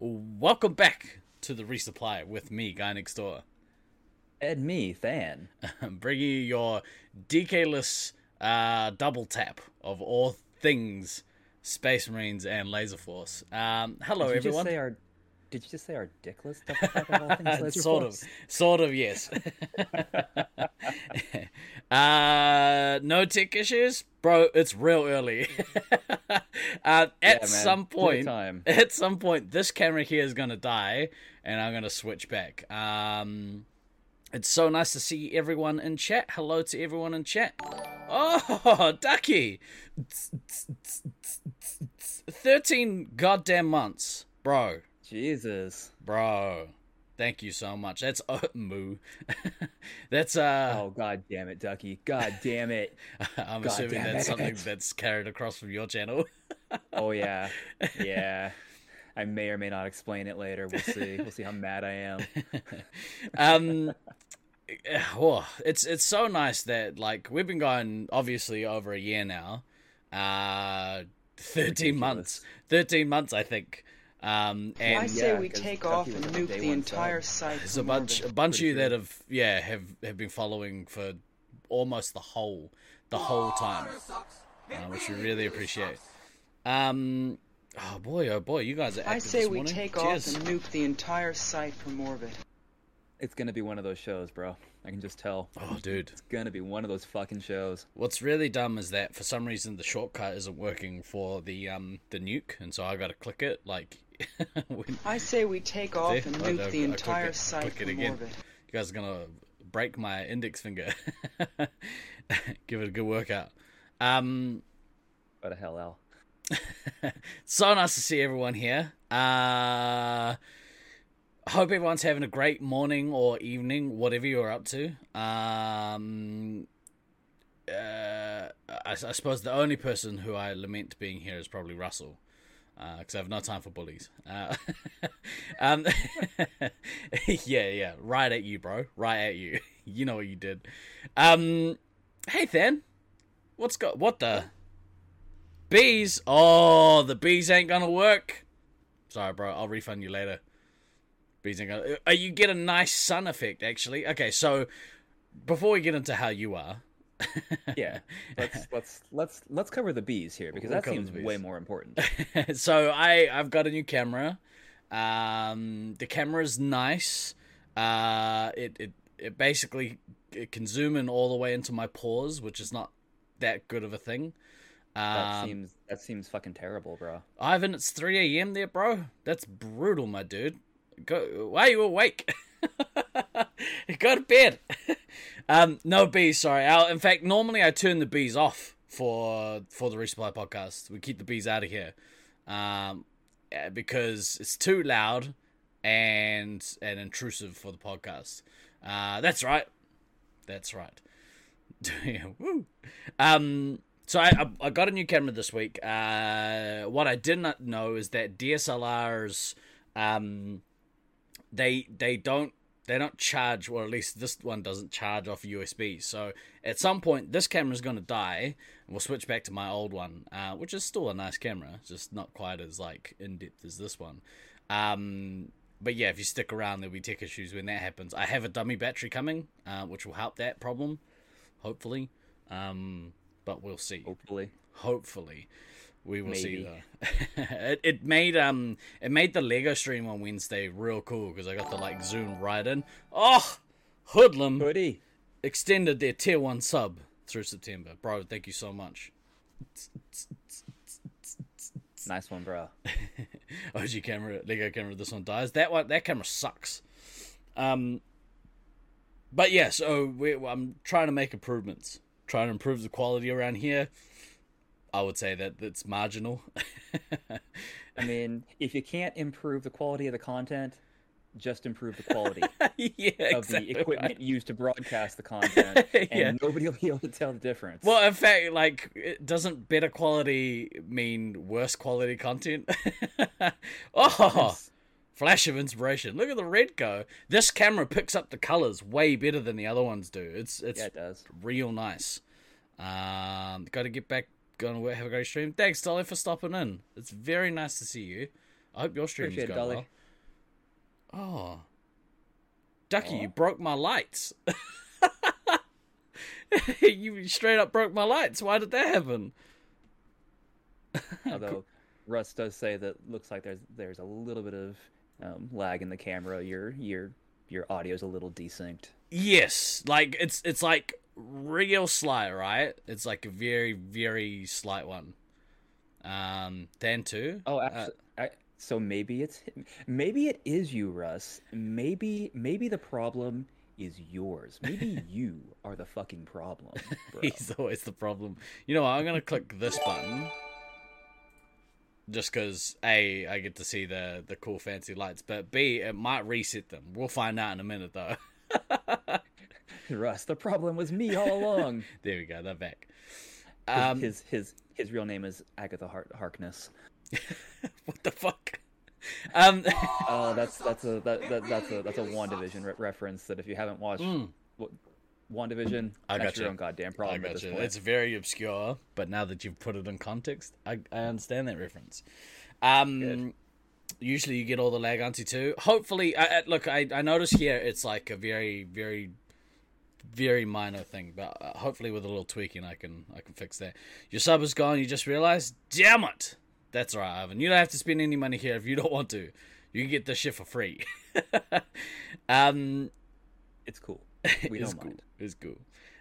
Welcome back to the resupply with me, Guy Next Door. And me, Than. bringing you your DK-less uh, double tap of all things Space Marines and Laser Force. Um, hello, everyone. Say our, did you just say our dickless double tap of all things Laser sort of, sort of, yes. uh, no tech issues, bro. It's real early. uh, at man. some point, at some point, this camera here is gonna die, and I'm gonna switch back. Um, it's so nice to see everyone in chat. Hello to everyone in chat. Oh, Ducky, thirteen goddamn months, bro. Jesus. Bro, thank you so much. That's uh, moo. that's uh Oh god damn it, Ducky. God damn it. I'm God assuming that's it. something that's carried across from your channel. Oh yeah. Yeah. I may or may not explain it later. We'll see. We'll see how mad I am. um oh, it's it's so nice that like we've been going obviously over a year now. Uh 13 months. 13 months I think. Um and I say yeah, we 'cause take off and nuke the entire sub. site. There's a from bunch, a orbit. bunch of you Pretty that have, yeah, have have been following for almost the whole, the whole time, uh, which we really appreciate. Um, oh boy, oh boy, you guys are. I active say this we morning. take Cheers. off and nuke the entire site from orbit. It's gonna be one of those shows, bro. I can just tell. Oh, dude, It's gonna be one of those fucking shows. what's really dumb is that for some reason the shortcut isn't working for the um the nuke, and so I got to click it like. when, I say we take off See? and I- nuke I- I the click entire it- site click from again. orbit. you guys are gonna break my index finger. Give it a good workout. Um. What a hell L. so nice to see everyone here. Uh hope everyone's having a great morning or evening, whatever you're up to. Um uh, I, I suppose the only person who I lament being here is probably Russell, because I have no time for bullies. Uh, um, yeah, yeah, right at you, bro, right at you. you know what you did. Um, hey, Than, what's got what the bees? Oh, the bees ain't gonna work. Sorry, bro. I'll refund you later. Bees ain't gonna. Uh, you get a nice sun effect, actually. Okay, so before we get into how you are, Yeah. Let's let's let's let's cover the bees here because We'll that seems way more important. so I I've got a new camera. Um, the camera's nice. Uh, it it it basically it can zoom in all the way into my pores, which is not that good of a thing. That Um, seems that seems fucking terrible, bro. Ivan, it's 3 a.m. there, bro. That's brutal, my dude. Go. Why are you awake? Go to bed. Um, no bees. Sorry. i in fact, normally I turn the bees off for for the resupply podcast. We keep the bees out of here, um, because it's too loud and and intrusive for the podcast. Uh, that's right. That's right. Woo. Um. So I, I I got a new camera this week. Uh, what I did not know is that DSLRs, um, they they don't they don't charge, or at least this one doesn't charge off USB. So at some point, this camera is going to die, and we'll switch back to my old one, uh, which is still a nice camera, just not quite as like in depth as this one. Um, but yeah, if you stick around, there'll be tech issues when that happens. I have a dummy battery coming, uh, which will help that problem, hopefully. Um, but we'll see. Hopefully. Hopefully, we will see. Maybe. Though. it, it made um it made the Lego stream on Wednesday real cool because I got to like zoom right in. Oh, hoodlum Hoodie. extended their tier one sub through September, bro. Thank you so much. Nice one, bro. OG camera, Lego camera. This one dies. That one, that camera sucks. Um, but yeah, so we, I'm trying to make improvements, trying to improve the quality around here. I would say that it's marginal. I mean, if you can't improve the quality of the content, just improve the quality yeah, of exactly the equipment right. used to broadcast the content, and Yeah. nobody will be able to tell the difference. Well, in fact, like, doesn't better quality mean worse quality content? oh, flash of inspiration! Look at the red go. This camera picks up the colors way better than the other ones do. It's it's yeah, it does. real nice. Um, got to get back. Going to have a great stream. Thanks, Dolly, for stopping in. It's very nice to see you. I hope your stream's Appreciate it, going Dolly. well. Oh, Ducky, you broke my lights. you straight up broke my lights. Why did that happen? Although Russ does say that looks like there's there's a little bit of um, lag in the camera. Your your your audio's a little desynced. Yes, like it's it's like real slight, right? It's like a very very slight one. Um, then too. Oh, actually, I, so maybe it's maybe it is you, Russ. Maybe maybe the problem is yours. Maybe you are the fucking problem. He's always the problem. You know what? I'm gonna click this button. Just because A, I get to see the the cool fancy lights, but B, it might reset them. We'll find out in a minute though. Russ, the problem was me all along. there we go, they're back. His Um, his, his his real name is Agatha Har- Harkness. what the fuck? Um, Oh, that's that's a that, that that's a that's a WandaVision re- reference. That if you haven't watched Mm. wa- WandaVision, I that's gotcha. your own goddamn problem at got this point. It's very obscure, but now that you've put it in context, I, I understand that reference. Um, Good. usually you get all the lag onto too. Hopefully, I, I, look, I, I notice here it's like a very, very, very minor thing, but uh, hopefully with a little tweaking, I can I can fix that. Your sub is gone. You just realized, damn it. That's all right, Ivan. You don't have to spend any money here if you don't want to. You can get this shit for free. um, It's cool. We it's don't cool. mind. It's cool.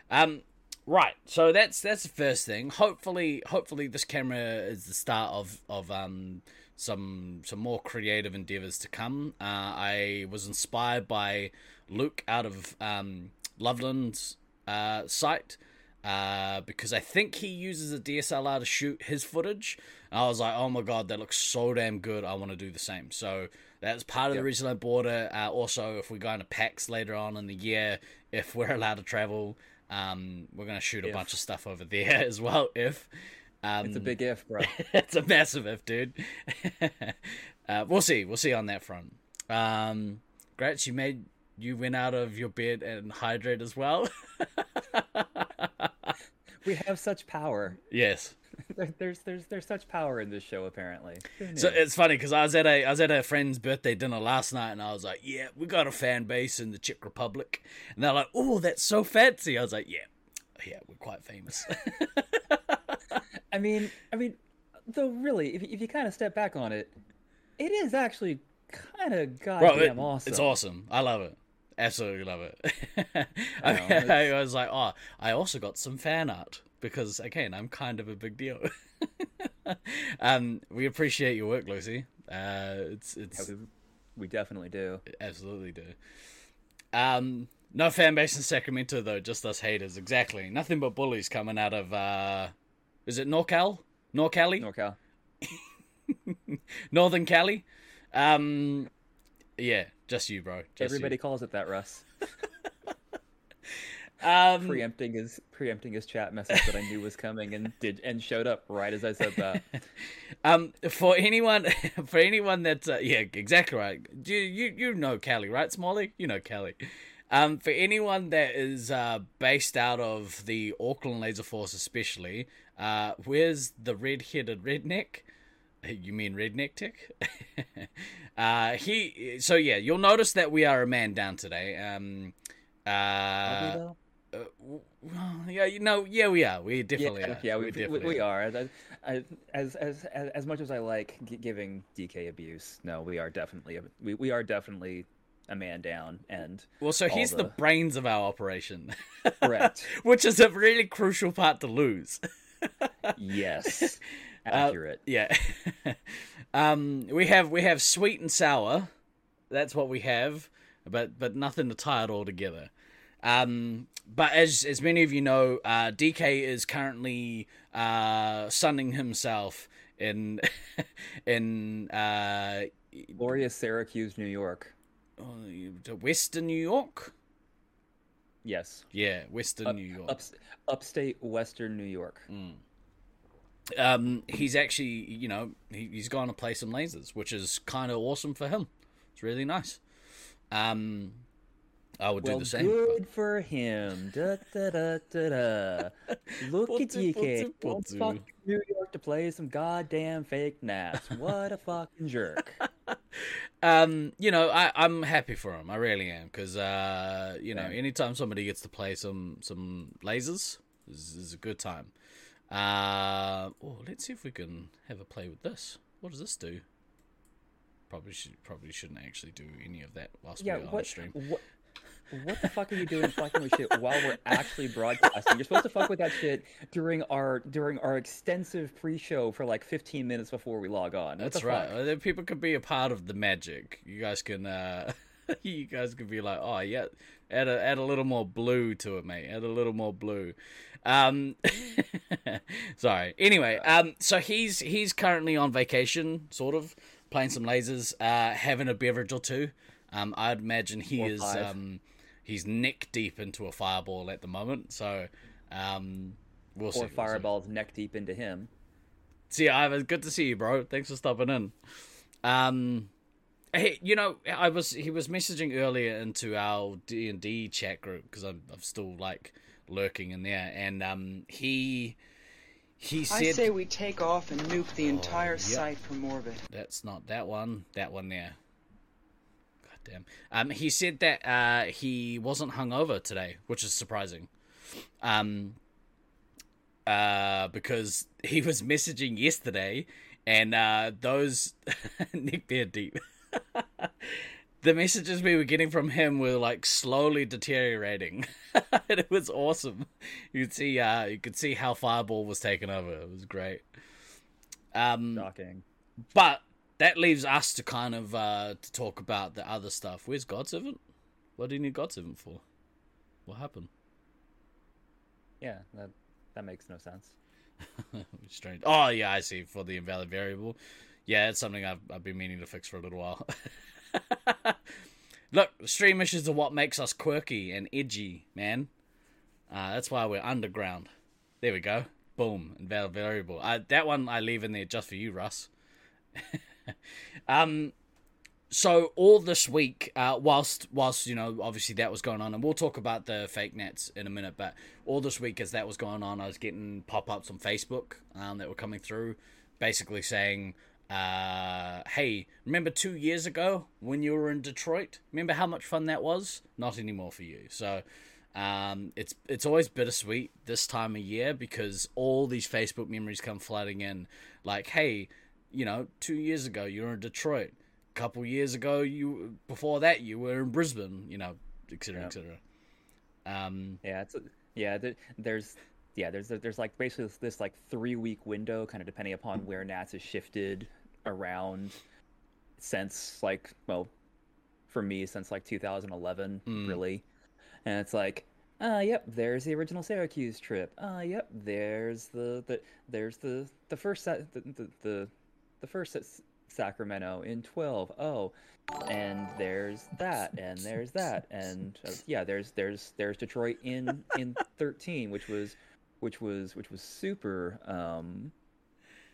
Um, right. So that's that's the first thing. Hopefully, hopefully this camera is the start of of um some some more creative endeavors to come. Uh, I was inspired by Luke out of um Loveland's uh site. Uh, because I think he uses a DSLR to shoot his footage. And I was like, oh my god, that looks so damn good. I want to do the same. So that's part of the reason I bought it. Uh, also, if we go into PAX later on in the year, if we're allowed to travel, um, we're gonna shoot a bunch of stuff over there as well. If um, It's a big if, bro. it's a massive if, dude. uh, we'll see. We'll see on that front. Um, Gratz, you made you went out of your bed and hydrate as well. we have such power. yes. There's there's there's such power in this show apparently. So it's funny because I was at a I was at a friend's birthday dinner last night and I was like, yeah, we got a fan base in the Czech Republic, and they're like, oh, that's so fancy. I was like, yeah, yeah, we're quite famous. I mean I mean though really if if you kind of step back on it, it is actually kind of Bro, goddamn it- awesome. it's awesome. I love it. Absolutely love it. I, I was like, oh, I also got some fan art because again, I'm kind of a big deal. um, we appreciate your work, Lucy. Uh, it's it's Yeah, we, we definitely do. absolutely do. Um, no fan base in Sacramento though, just us haters. Exactly. Nothing but bullies coming out of uh, is it NorCal? NorCali? NorCal. Northern Cali? Um, yeah, just you, bro. Just you. Everybody calls it that, Russ. Um, Preempting his preempting his chat message that I knew was coming and did and showed up right as I said that. um, for anyone, for anyone that, uh, yeah, exactly right. You, you, you know Kelly, right, Smalley? You know Kelly. Um, for anyone that is uh, based out of the Auckland Laser Force, especially, uh, where's the red-headed redneck? You mean redneck tick? uh, he. So yeah, you'll notice that we are a man down today. Um, Are we uh, though? uh, w- yeah, you know, yeah, we are. We definitely yeah, are. yeah, we, we, definitely we are. As, as, as, as, much as I like giving DK abuse, no, we are definitely a, we, we are definitely a man down and Well, so he's the the- brains of our operation, correct. which is a really crucial part to lose. yes, Uh, accurate. yeah. um, we have we have sweet and sour. That's what we have, but but nothing to tie it all together. Um, but as as many of you know, uh, DK is currently uh, sunning himself in in uh, Glorious Syracuse, New York. Western New York. Yes, Yeah, Western Up- New York. ups, upstate Western New York. Um, he's actually, you know, he, he's going to play some lasers, which is kind of awesome for him. It's really nice. Um, I would do the same. good for him. Da, da, da, da, da. Look at you, kid. New York to play some goddamn fake Nats. What a fucking jerk. um, you know, I, I'm happy for him. I really am because, uh, you know, anytime somebody gets to play some some lasers is, is a good time. Uh, oh, let's see if we can have a play with this. What does this do? Probably should probably shouldn't actually do any of that whilst Yeah, we're on stream. what what the fuck are you doing fucking with shit while we're actually broadcasting? You're supposed to fuck with that shit during our during our extensive pre-show for like 15 minutes before we log on. What That's right. Uh, People can be a part of the magic. You guys can, uh, you guys can be like, oh yeah, add a add a little more blue to it, mate. Add a little more blue. Um, sorry. Anyway, um, so he's he's currently on vacation, sort of playing some lasers, uh, having a beverage or two. Um, I'd imagine he Or is um, he's neck deep into a fireball at the moment. So, um, we'll see. Or we'll see. fireballs neck deep into him. See, Ivan, good to see you, bro. Thanks for stopping in. Um, hey, you know, I was he was messaging earlier into our D and D chat group because I'm I'm still like lurking in there, and um, he he said, I say we take off and nuke the entire yep. site from orbit. that's not that one, that one there. God damn. Um, he said that uh he wasn't hungover today, which is surprising. Um, uh, because he was messaging yesterday, and uh, those Nick Beard deep. the messages we were getting from him were like slowly deteriorating. and it was awesome. You could see, uh, you could see how Fireball was taken over. It was great. Um, Shocking. but that leaves us to kind of uh, to talk about the other stuff. Where's God Servant? What do you need God Servant for? What happened? Yeah, that that makes no sense. Strange. Oh yeah, I see. For the invalid variable. Yeah, it's something I've I've been meaning to fix for a little while. Look, stream issues are what makes us quirky and edgy, man. Uh, that's why we're underground. There we go. Boom, invalid variable. Uh, that one I leave in there just for you, Russ. um, so all this week, uh, whilst whilst you know, obviously that was going on, and we'll talk about the fake nats in a minute. But all this week, as that was going on, I was getting pop ups on Facebook um, that were coming through, basically saying, uh, "Hey, remember two years ago when you were in Detroit? Remember how much fun that was? Not anymore for you." So. Um, it's it's always bittersweet this time of year because all these Facebook memories come flooding in. Like, hey, you know, two years ago you were in Detroit. A couple years ago, you before that you were in Brisbane. You know, etc. Yeah. etc. Um, Yeah, it's yeah. There, there's yeah. There's there's like basically this, this like three week window, kind of depending upon where Nats has shifted around since like well, for me since like 2011 Mm. really, and it's like. Uh, yep. There's the original Syracuse trip. Uh, yep. There's the, the there's the the first sa- the the the, the first S- Sacramento in 12. Oh, and there's that and there's that and uh, yeah there's there's there's detroit in in 13 which was which was which was super um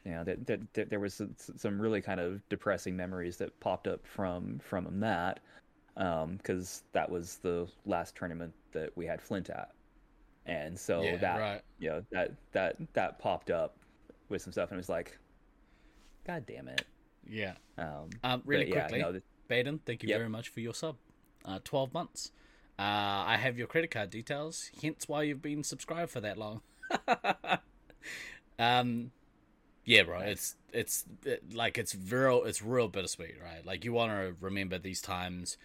you know that, that, that there was some, really kind of depressing memories that popped up from from that um because that was the last tournament that we had flint at and so yeah, that right. you know that that that popped up with some stuff and it was like god damn it Yeah. um Um, really but yeah, quickly, no, th- Baden, thank you Yep. very much for your sub. Uh, Twelve months. Uh, I have your credit card details. Hence why you've been subscribed for that long. um, yeah, bro. It's it's it, like it's real. It's real bittersweet, right? Like you want to remember these times,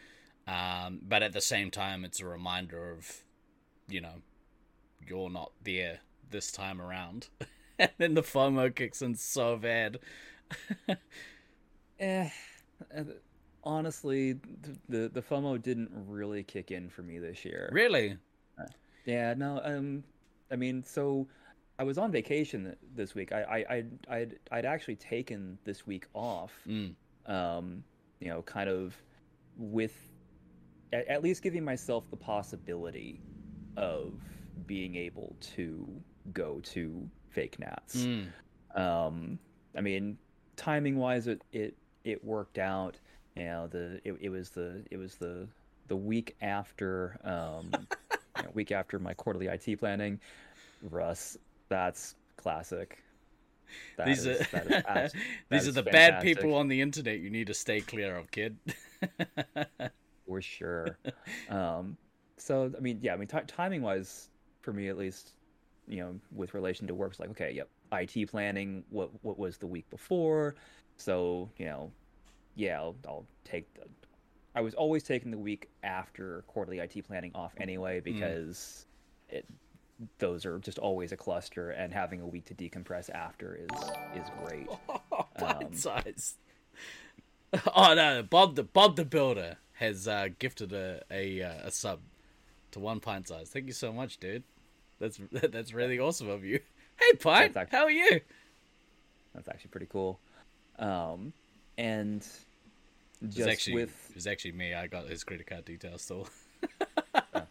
um, but at the same time, it's a reminder of, you know, you're not there this time around, and then the FOMO kicks in so bad. Eh, honestly, the the FOMO didn't really kick in for me this year. Really? Yeah, no. Um, I mean, so I was on vacation this week. I I I'd I'd, I'd actually taken this week off. Mm. Um, you know, kind of with at, at least giving myself the possibility of being able to go to fake nats. Mm. Um, I mean, timing wise, it it it worked out. You know, the it, it was the it was the the week after um, you know, week after my quarterly IT planning, Russ, that's classic. That these is- are that is abs- these are the bad people on the internet you need to stay clear of, kid. for sure. um, so I mean, yeah, I mean, ti timing wise, for me at least, you know, with relation to work, it's like, okay, yep, IT planning. What what was the week before? So you know, yeah, I'll, I'll take the. I was always taking the week after quarterly IT planning off anyway because it those are just always a cluster, and having a week to decompress after is is great. Pint Um, size. Oh no, Bob the Bob the Builder has uh, gifted a a, uh, a sub to one pint size. Thank you so much, dude. That's that's really awesome of you. Hey, Pint, actually- how are you? That's actually pretty cool. Um, and Just actually with it's actually me. I got his credit card details still. no,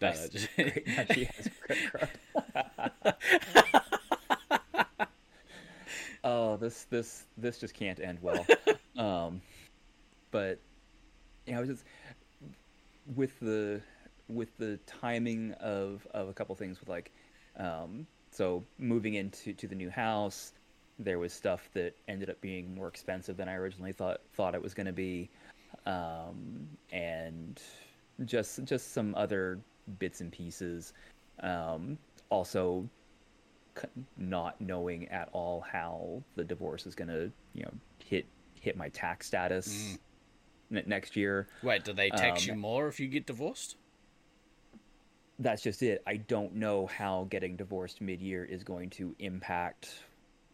no, just- Great that she has a credit card. oh, this this this just can't end well. um, but yeah, I was just with the with the timing of of a couple things with like um so moving into to the new house there was stuff that ended up being more expensive than I originally thought thought it was going to be um and just just some other bits and pieces um also c- not knowing at all how the divorce is going to you know hit hit my tax status ne- next year Wait, do they tax Um, you more if you get divorced? that's just it. I don't know how getting divorced mid-year is going to impact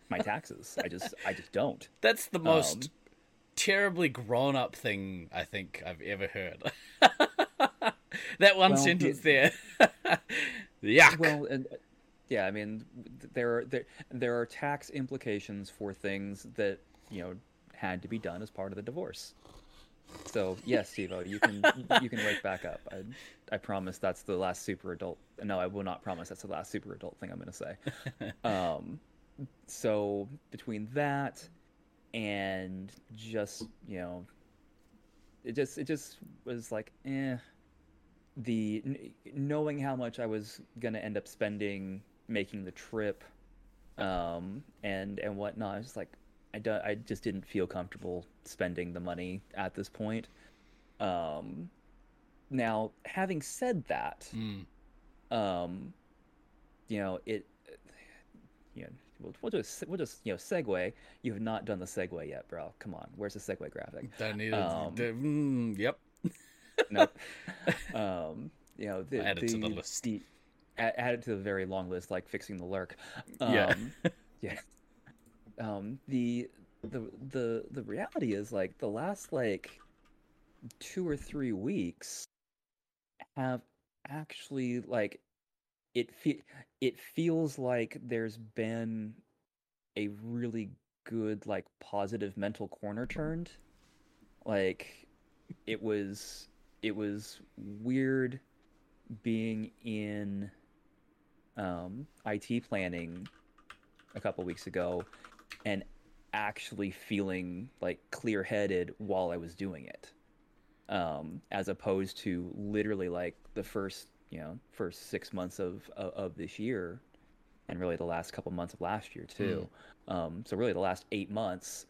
my taxes. I just I just don't. That's the most um, terribly grown up thing I think I've ever heard. that one Well, sentence it- there. Yuck. Well, and yeah, I mean there are there there are tax implications for things that, you know, had to be done as part of the divorce. So, yes, Stevo, you can you can wake back up. I I promise that's the last super adult. No, I will not promise that's the last super adult thing I'm going to say. um so between that and just you know it just it just was like eh the kn- knowing how much i was gonna end up spending making the trip um and and whatnot i was just like i don't i just didn't feel comfortable spending the money at this point um now having said that Mm. um, you know, it, you know, we'll, we'll just we'll just you know segue. You have not done the segue yet, bro. Come on, where's the segue graphic? Don't need Um, it. Mm, yep. nope. um, you know, the, Add it to the list. The, add it to the very long list, like fixing the lurk. Yeah. Um, yeah. Um, the the the the reality is like the last like two or three weeks have actually like it fe- it feels like there's been a really good like positive mental corner turned. Like it was it was weird being in um IT planning a couple weeks ago and actually feeling like clear-headed while I was doing it um, as opposed to literally like the first you know first six months of, of of this year and really the last couple months of last year too. Um, so really the last eight months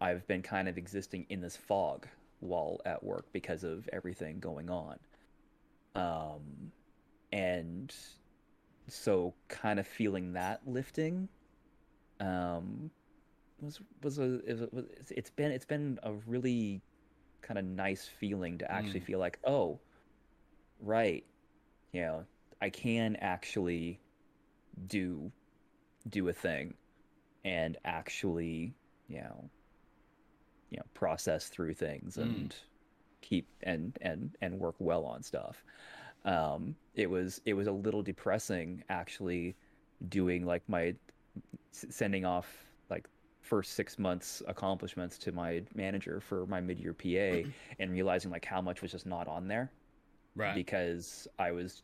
i've been kind of existing in this fog while at work because of everything going on. Um, and so kind of feeling that lifting um, was was a it was, it's been it's been a really kind of nice feeling to actually Mm. feel like oh right you know i can actually do do a thing and actually you know you know process through things Mm. and keep and and and work well on stuff um it was it was a little depressing actually doing like my sending off like first six months accomplishments to my manager for my mid-year PA and realizing like how much was just not on there Right. because I was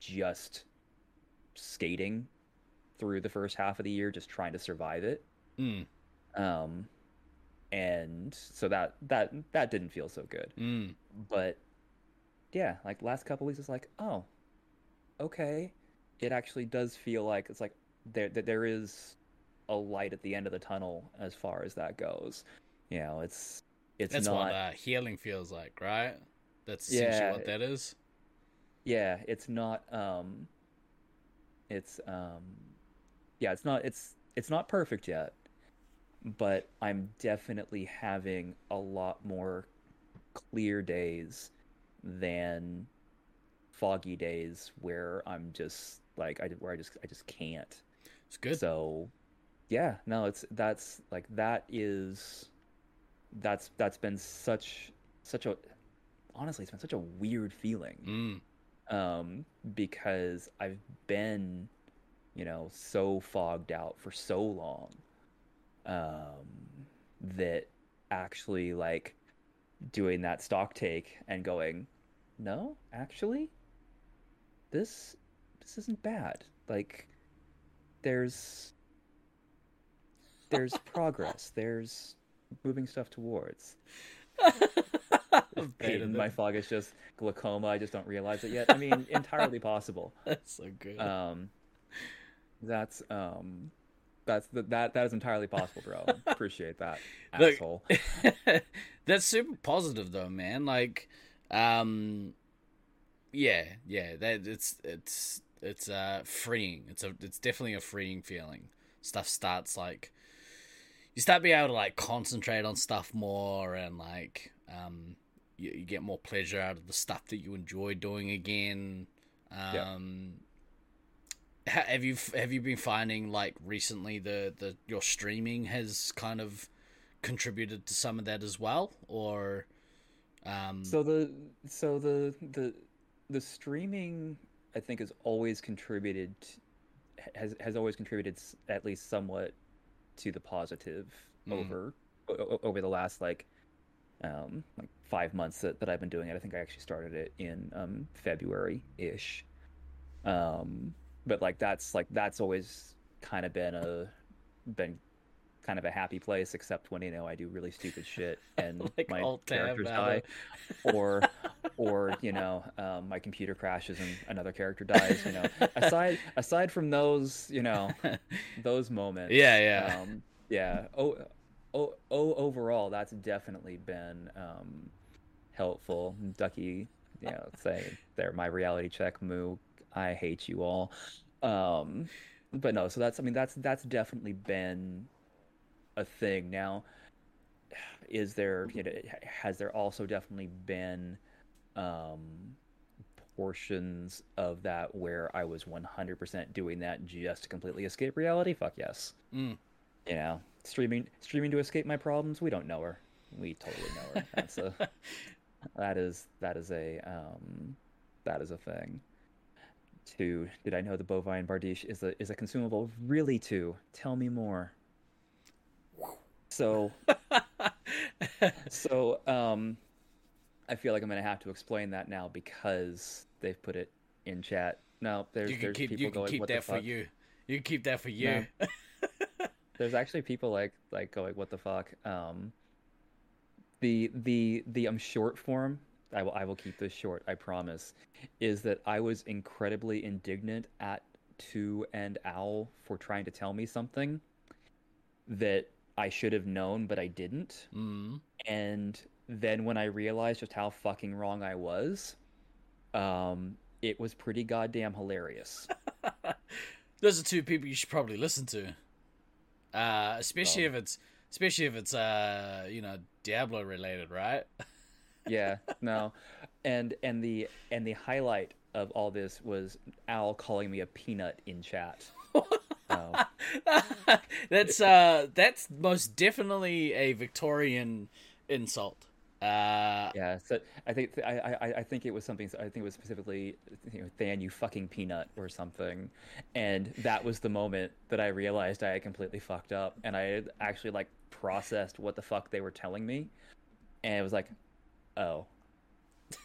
just skating through the first half of the year just trying to survive it Mm. um and so that that that didn't feel so good Mm. but yeah, like last couple weeks, it's like, oh, okay, it actually does feel like it's like there that there is a light at the end of the tunnel as far as that goes. You know, it's it's That's not what uh, healing feels like, right? That's essentially Yeah. what that is. yeah, it's not um it's um yeah, it's not it's it's not perfect yet, but I'm definitely having a lot more clear days than foggy days where I'm just like I where I just I just can't. It's good. So, yeah, no, it's that's like that is that's that's been such such a honestly, it's been such a weird feeling Mm. um, because I've been, you know, so fogged out for so long um, that actually like doing that stock take and going, no, actually, this this isn't bad. Like, there's there's progress. There's moving stuff towards. I'm bad Maybe at my fog is just glaucoma. I just don't realize it yet. I mean, entirely possible. That's so good. Um, that's um, that's th- that that is entirely possible, bro. Appreciate that, Look- asshole. That's super positive though, man. Like, um, yeah, yeah. That it's it's it's uh freeing. It's a it's definitely a freeing feeling. Stuff starts like you start being able to like concentrate on stuff more and like um you, you get more pleasure out of the stuff that you enjoy doing again. Yeah. Um. ha- Have you have you been finding like recently the, the your streaming has kind of contributed to some of that as well, or um, So the so the the the streaming, I think, has always contributed has has always contributed at least somewhat to the positive Mm. over over the last like um like five months that, that I've been doing it. I think I actually started it in um February ish. Um, but like that's like that's always kind of been a been kind of a happy place, except when you know I do really stupid shit and Like my characters die, or or you know um, my computer crashes and another character dies. You know, aside aside from those, you know, those moments. Yeah, yeah. Um, yeah. Oh, oh, oh. Overall, that's definitely been um, helpful. Ducky, you know, say there, my reality check. Moo, I hate you all. Um, but no, so that's. I mean, that's that's definitely been a thing. Now, is there? You know, has there also definitely been um, portions of that where I was 100% doing that just to completely escape reality? Fuck yes Mm. you know, streaming streaming to escape my problems. We don't know her. We totally know her. That's a that is that is a um that is a thing. Two, did I know the bovine bardiche is a is a consumable? Really? Two, tell me more. So so um, I feel like I'm gonna have to explain that now because they've put it in chat. No, there's you can there's keep people you can going. keep what that the for you. You can keep that for you. there's actually people like like going what the fuck um the the the um short form i will i will keep this short i promise is that i was incredibly indignant at two and owl for trying to tell me something that i should have known but i didn't Mm. and then when i realized just how fucking wrong i was um it was pretty goddamn hilarious Those are two people you should probably listen to. Uh, especially Um, if it's especially if it's uh you know Diablo related, right? yeah no and and the and the highlight of all this was al calling me a peanut in chat that's uh that's most definitely a Victorian insult. Uh yeah so i think I, I i think it was something i think it was specifically you know than you fucking peanut or something. And that was the moment that i realized i had completely fucked up and i had actually like processed what the fuck they were telling me and it was like oh.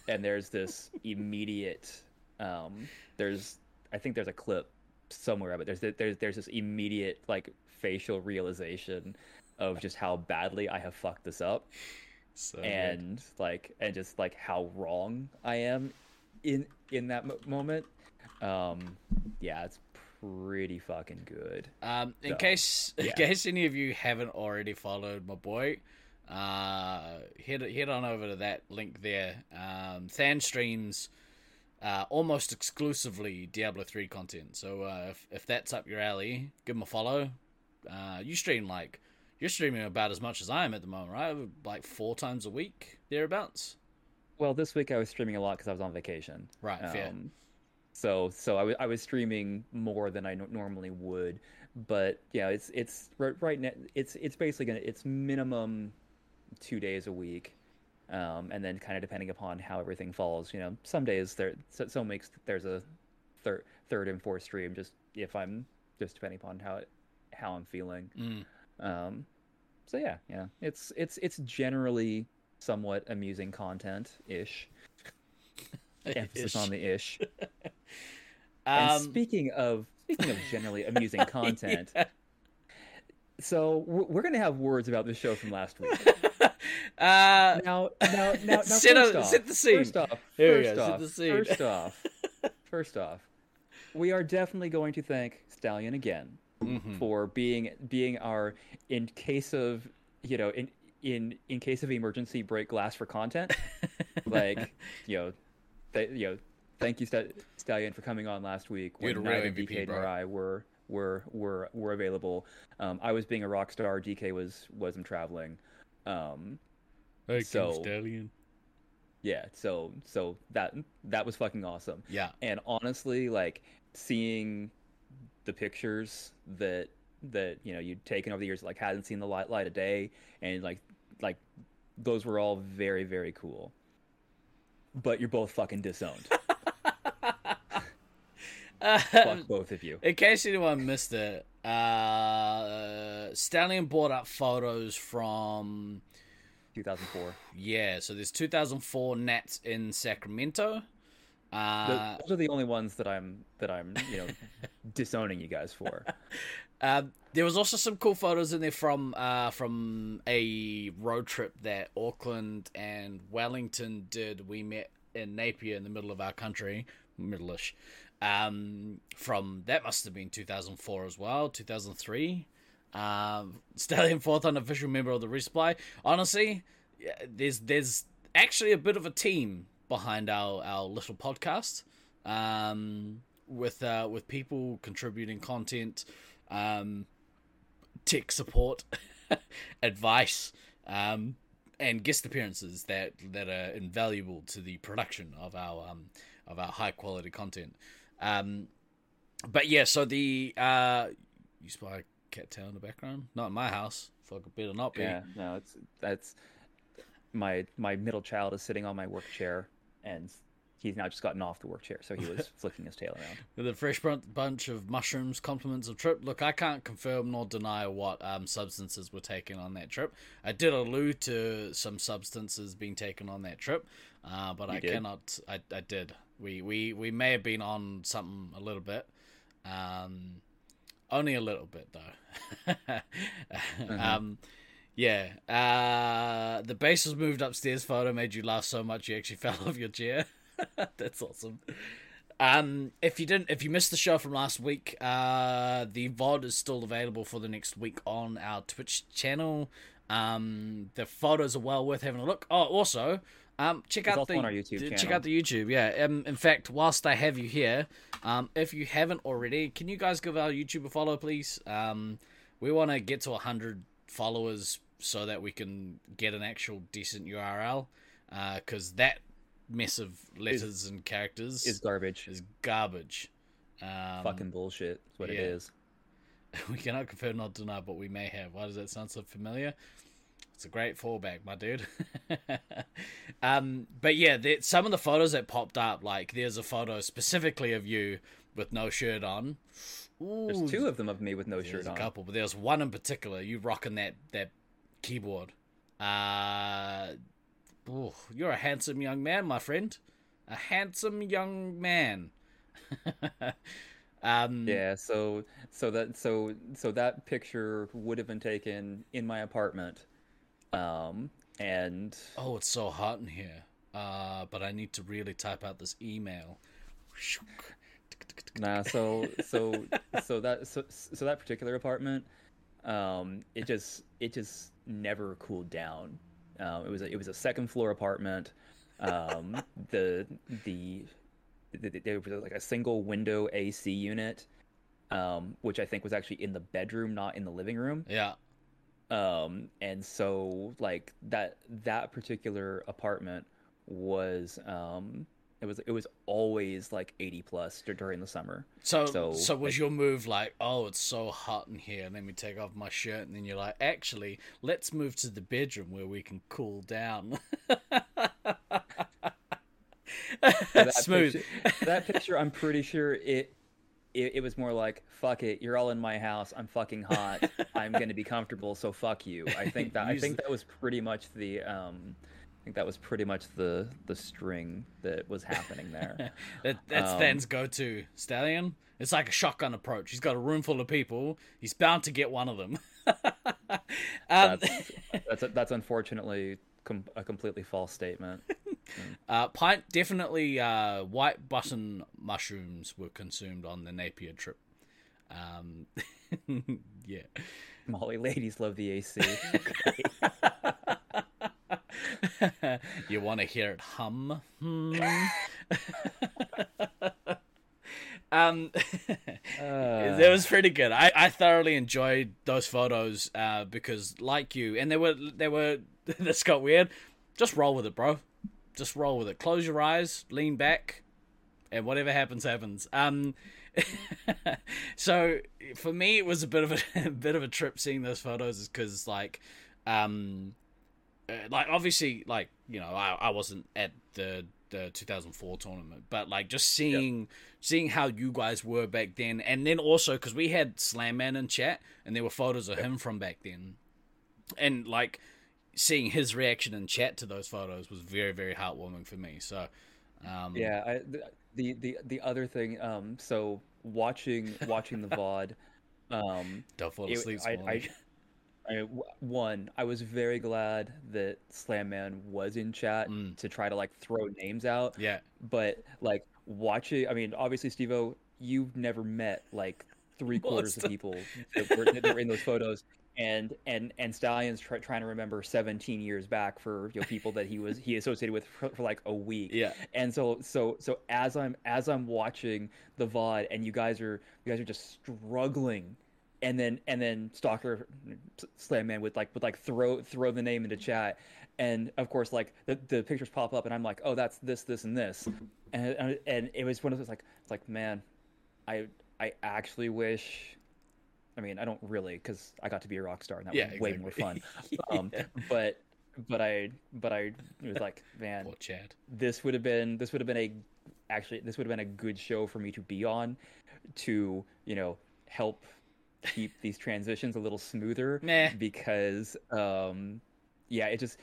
And there's this immediate um there's i think there's a clip somewhere of it. There's there's there's this immediate like facial realization of just how badly i have fucked this up So good. and like and just like how wrong I am in in that mo- moment. Um, yeah, it's pretty fucking good. Um, in So, case in case any of you haven't already followed my boy, uh, head head on over to that link there. Um, Than streams uh, almost exclusively Diablo three content. So uh, if if that's up your alley, give him a follow. Uh, you stream like you're streaming about as much as I am at the moment, right? Like four times a week, thereabouts. Well, this week I was streaming a lot because I was on vacation. Right, fair. Um, so so I wa- I was streaming more than I normally would, but yeah, it's it's right, right now it's it's basically gonna it's minimum two days a week, um, and then kind of depending upon how everything falls. You know, some days there so, some weeks there's a third third and fourth stream just if I'm just depending upon how it, how I'm feeling. Mm. Um, so yeah, yeah, it's it's it's generally somewhat amusing content ish. Emphasis on the ish. And Um, speaking of speaking of generally amusing content, so we're, we're gonna have words about the show from last week. uh, Now, now, now, now Set first off, set the scene. First off, Here first off, the scene. first off, first off, we are definitely going to thank Stallion again mhm. for being being our in case of you know in in in case of emergency break glass for content like you know th- you know thank you Sta- stallion for coming on last week when the neither MVP, dk nor bro. i were were were were available um i was being a rock star dk was wasn't traveling um Hey, King So- Stallion. yeah so so that that was fucking awesome Yeah. and honestly like seeing the pictures that that you know you'd taken over the years like hadn't seen the light light of day and like like those were all very very cool but you're both fucking disowned Uh, fuck both of you in case anyone missed it, uh, Stallion brought up photos from 2004 yeah. So there's 2004 Nats in Sacramento. Uh, those are the only ones that i'm that i'm you know disowning you guys for Um, there was also some cool photos in there from uh, from a road trip that Auckland and Wellington did. We met in Napier in the middle of our country, middle-ish. Um, from that must have been 2004 as well, 2003. Um, Stallion fourth unofficial member of the Resupply. Honestly, there's there's actually a bit of a team behind our our little podcast. Um, with uh, with people contributing content, um, tech support, advice, um, and guest appearances that that are invaluable to the production of our um, of our high quality content. Um, but yeah, so the uh, you spy a cat tail in the background? Not in my house. Fuck, better not be. yeah no it's that's my my middle child is sitting on my work chair and he's now just gotten off the work chair so he was flicking his tail around With a fresh bunch of mushrooms, compliments of trip. Look, I can't confirm nor deny what um, substances were taken on that trip. I did allude to some substances being taken on that trip, uh, but You I did? cannot. I, I did. We, we we may have been on something a little bit, um, only a little bit though. um, yeah. Uh, the base was moved upstairs. Photo made you laugh so much you actually fell off your chair. That's awesome. Um, if you didn't, if you missed the show from last week, uh, the VOD is still available for the next week on our Twitch channel. Um, the photos are well worth having a look. Oh, also, um, check It's out the YouTube check channel. out the YouTube. Yeah. Um, in fact, whilst I have you here, um, if you haven't already, can you guys give our YouTube a follow, please? Um, we want to get to hundred followers so that we can get an actual decent URL. Because that mess of letters and characters is garbage is garbage. Um, fucking bullshit is what it yeah. is we cannot confirm nor deny, but we may have. Why does that sound so familiar? It's a great fallback, my dude. um, but yeah, there, some of the photos that popped up, like there's a photo specifically of you with no shirt on. Ooh, There's two of them of me with no shirt a on. couple, but there's one in particular. You rocking that that keyboard. Uh, you're a handsome young man, my friend. A handsome young man. um, Yeah, so so that so so that picture would have been taken in my apartment. Um and Oh, it's so hot in here. Uh, but I need to really type out this email. Nah, so so so that so so that particular apartment, um, it just it just never cooled down. Um, it was a, it was a second floor apartment. Um, the the the- there was like a single window AC unit, um, which I think was actually in the bedroom, not in the living room. Yeah. Um, and so like that that particular apartment was um it was it was always like 80 plus during the summer. So, so, So, was your move like, oh, it's so hot in here, let me take off my shirt, and then you're like, actually, let's move to the bedroom where we can cool down. that Smooth. Picture, that picture, I'm pretty sure it, it it was more like fuck it, you're all in my house, I'm fucking hot, I'm gonna be comfortable, so fuck you. I think that I think that was pretty much the um, think that was pretty much the the string that was happening there. that, that's Um, Dan's go-to stallion. It's like a shotgun approach. He's got a room full of people. He's bound to get one of them. um, That's that's that's unfortunately com- a completely false statement. uh, pint definitely uh, white button mushrooms were consumed on the Napier trip. Um, yeah. Molly ladies love the AC. you want to hear it hum? Hmm. um, Uh, that was pretty good. I, I thoroughly enjoyed those photos uh, because, like you, and they were they were this got weird. Just roll with it, bro. Just roll with it. Close your eyes, lean back, and whatever happens, happens. Um, so for me, it was a bit of a, a bit of a trip seeing those photos, because like, um, uh, like obviously, like you know, I, I wasn't at the the 2004 tournament, but like just seeing seeing how you guys were back then, and then also because we had Slam Man in chat, and there were photos of him from back then, and like seeing his reaction in chat to those photos was very very heartwarming for me. So. Um, Yeah, I, the the the other thing, um, so watching watching the VOD, um, Don't fall it- asleep. I, I. I, one, I was very glad that Slam Man was in chat Mm. to try to like throw names out, yeah, but like watching, I mean, obviously, Stevo, you've never met like three quarters of people that were, that were in those photos. And and and Stallion's try, trying to remember 17 years back for you know people that he was he associated with for, for like a week yeah. and so so so as i'm as i'm watching the vod and you guys are you guys are just struggling and then and then stalker slam man would like would like throw throw the name into chat. And of course like the, the pictures pop up and i'm like oh that's this this and this. And and, and it was one of those like it's like man i i actually wish i mean i don't really because i got to be a rock star and that Yeah, was way more fun. Um Yeah. but but i but i it was like man this would have been this would have been a actually this would have been a good show for me to be on to you know help keep these transitions a little smoother because um yeah it just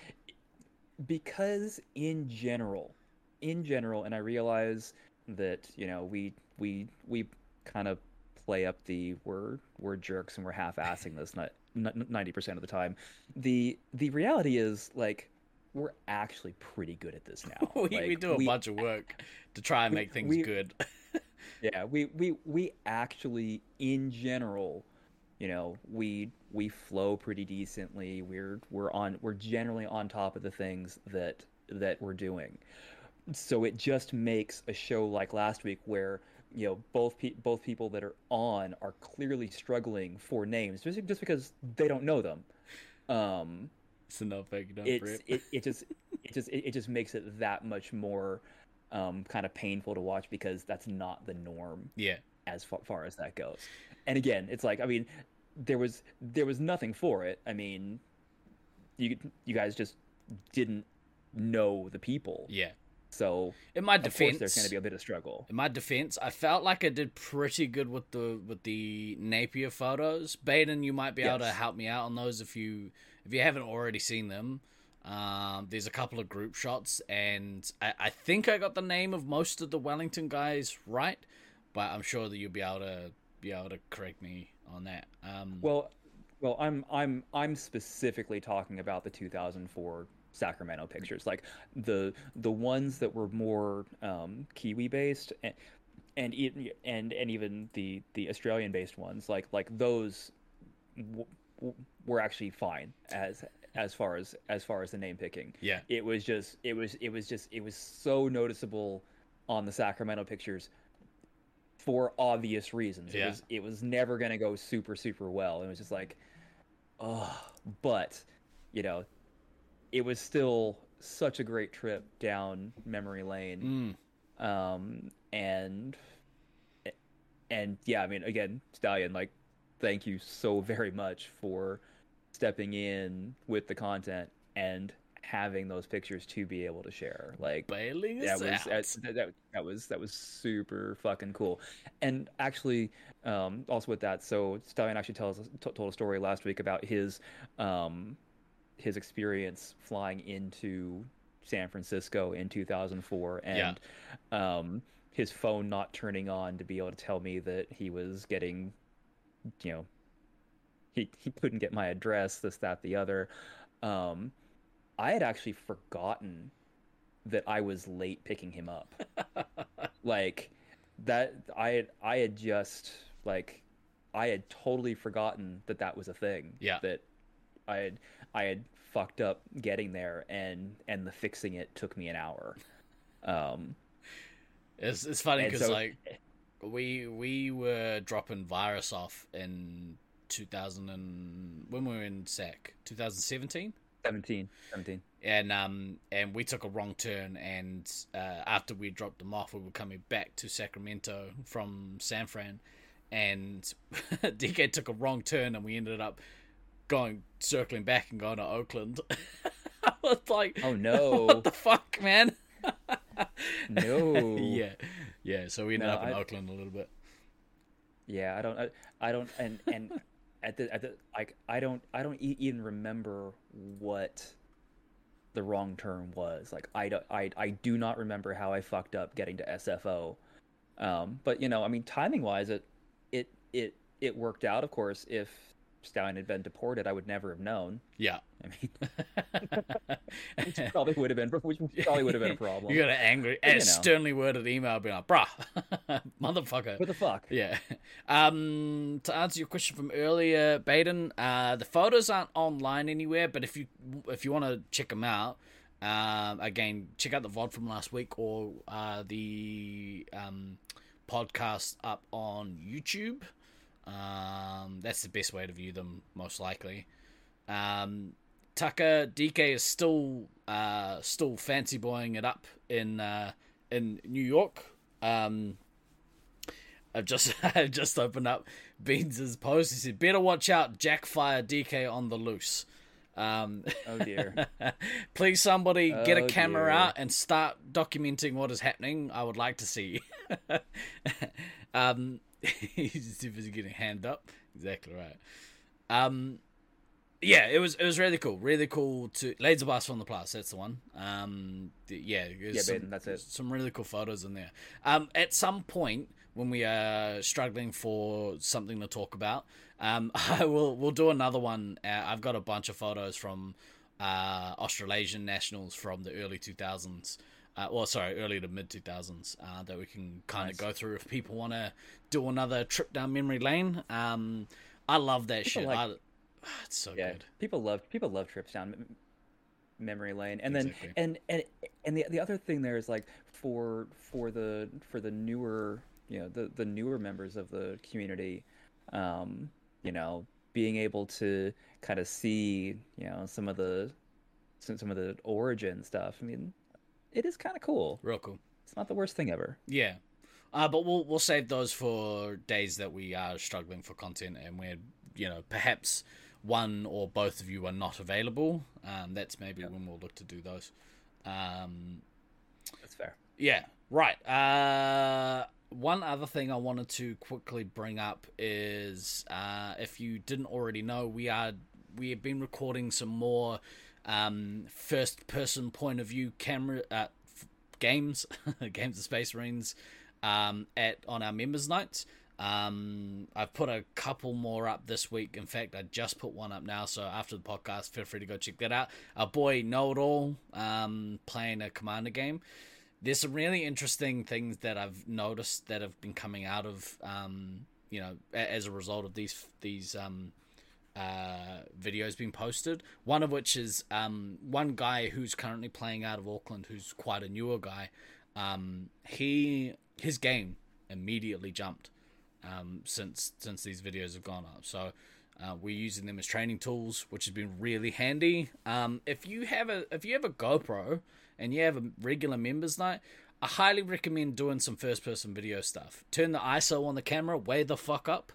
because in general in general and i realize that you know we we we kind of play up the we're we're jerks and we're half-assing this not 90% of the time. The the reality is like we're actually pretty good at this now. We, we do a bunch of work to try and make things we- good. yeah we we we actually in general you know we we flow pretty decently we're we're on we're generally on top of the things that that we're doing so it just makes a show like last week where you know both pe- both people that are on are clearly struggling for names just just because they don't know them um so no fake, no it's prep. it, it just it just it, it just makes it that much more um kind of painful to watch because that's not the norm yeah, as far, far as that goes. And again, it's like I mean, there was there was nothing for it. I mean, you you guys just didn't know the people, yeah. so In my defense, there's going to be a bit of struggle. in my defense, I felt like I did pretty good with the with the Napier photos. Baden, you might be able to help me out on those if you if you haven't already seen them. Um, there's a couple of group shots, and I, I think I got the name of most of the Wellington guys right, but I'm sure that you'll be able to be able to correct me on that. Um, Well, well, I'm I'm I'm specifically talking about the 2004 Sacramento pictures, like the the ones that were more um, Kiwi based, and and and and even the the Australian based ones, like like those w- w- were actually fine as as far as as far as the name picking. Yeah. It was just it was it was just it was so noticeable on the Sacramento pictures for obvious reasons. It was it was never gonna go super super well. It was just like, oh, but you know, it was still such a great trip down memory lane. Mm. Um, and and yeah, I mean, again, Stallion, like, thank you so very much for stepping in with the content and having those pictures to be able to share. Like, Bailing that was that, that, that, that was that was super fucking cool. And actually um also with that so stallion actually tells t- told a story last week about his um his experience flying into san francisco in 2004 and um his phone not turning on to be able to tell me that he was getting you know he he couldn't get my address this that the other. Um i had actually forgotten that I was late picking him up. like that I had I had just like I had totally forgotten that that was a thing. Yeah. That I had I had fucked up getting there and and the fixing it took me an hour. Um It's it's funny because so- like we we were dropping virus off in 2000 and when we were in sec 2017 17 17 and um and we took a wrong turn and uh, after we dropped them off we were coming back to Sacramento from San Fran and DK took a wrong turn and we ended up going circling back and going to Oakland. I was like, Oh no. what the fuck, man? No. yeah, yeah. So we ended No, up in I- Oakland a little bit. Yeah, I don't, I, I don't, and and at the at the like, I don't, I don't even remember what the wrong term was. Like, I don't, I, I do not remember how I fucked up getting to SFO. Um, but you know, I mean, timing wise, it, it, it, it worked out. Of course, if Stallion had been deported, I would never have known. Yeah. I mean, which probably would have been, which probably would have been a problem. You got an angry, But, you know. sternly worded email being like, bruh, motherfucker. What the fuck? Yeah. Um, to answer your question from earlier, Baden, uh, the photos aren't online anywhere, but if you if you want to check them out, um, again, check out the VOD from last week or uh, the um, podcast up on YouTube. Um, that's the best way to view them, most likely. Um, Tucker DK is still uh, still fancy boying it up in uh, in New York. Um, I've just I've just opened up Beans' post. He said, "Better watch out, Jackfire DK on the loose." Um, Oh dear. please, somebody get a Oh, camera dear. out and start documenting what is happening. I would like to see. um, he's too busy getting hand up. Exactly right. Um, yeah, it was it was really cool, really cool to Laser Blast from the Plus. That's the one. Um, yeah, Yeah, some, Baden, that's it. Some really cool photos in there. Um, at some point when we are struggling for something to talk about, um, I will we'll do another one. Uh, I've got a bunch of photos from uh, Australasian nationals from the early 2000s. Uh, well, sorry, early to mid 2000s uh, that we can kind of Nice. go through if people want to do another trip down memory lane. Um, I love that People shit. like- I, it's so yeah, good. people love people love trips down memory lane, and then and and and the the other thing there is like for for the for the newer you know the the newer members of the community, um, you know, being able to kind of see you know some of the some some of the origin stuff. I mean, it is kind of cool. Real cool. It's not the worst thing ever. Yeah. Uh, but we'll we'll save those for days that we are struggling for content and we're you know perhaps one or both of you are not available. Um, that's maybe when we'll look to do those. Um, That's fair. yeah, right. Uh, one other thing I wanted to quickly bring up is uh, if you didn't already know, we are we have been recording some more um, first person point of view camera uh, f- games, games of Space Marines um, at on our members nights. Um, I've put a couple more up this week. In fact, I just put one up now. So after the podcast, feel free to go check that out. Our boy Know It All, um, playing a commander game. There's some really interesting things that I've noticed that have been coming out of, um, you know, as a result of these these um, uh, videos being posted. One of which is um, one guy who's currently playing out of Auckland, who's quite a newer guy. Um, he his game immediately jumped um, since since these videos have gone up. So uh, we're using them as training tools, which has been really handy. Um, if you have a if you have a GoPro and you have a regular members night, I highly recommend doing some first person video stuff. Turn the ISO on the camera way the fuck up,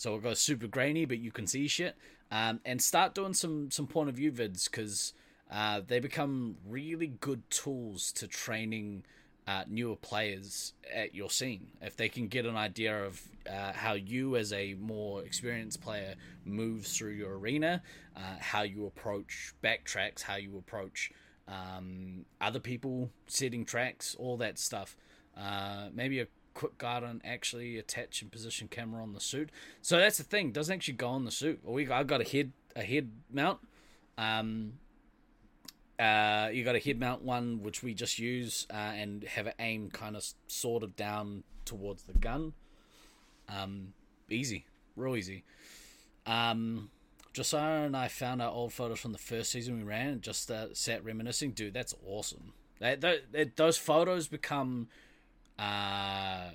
so it goes super grainy, but you can see shit. Um, and start doing some some point of view vids because uh, they become really good tools to training uh, newer players at your scene. If they can get an idea of uh, how you, as a more experienced player, moves through your arena, uh, how you approach backtracks, how you approach um, other people setting tracks, all that stuff. Uh, maybe a quick guard on actually attach and position camera on the suit. So that's the thing; doesn't actually go on the suit. We I got a head a head mount. Um, uh, you got a head mount one which we just use uh, and have it aimed kind of sort of down towards the gun. Um, easy, real easy. Um, Josiah and I found our old photos from the first season we ran and just uh, sat reminiscing. Dude, that's awesome. That, that, those photos become uh,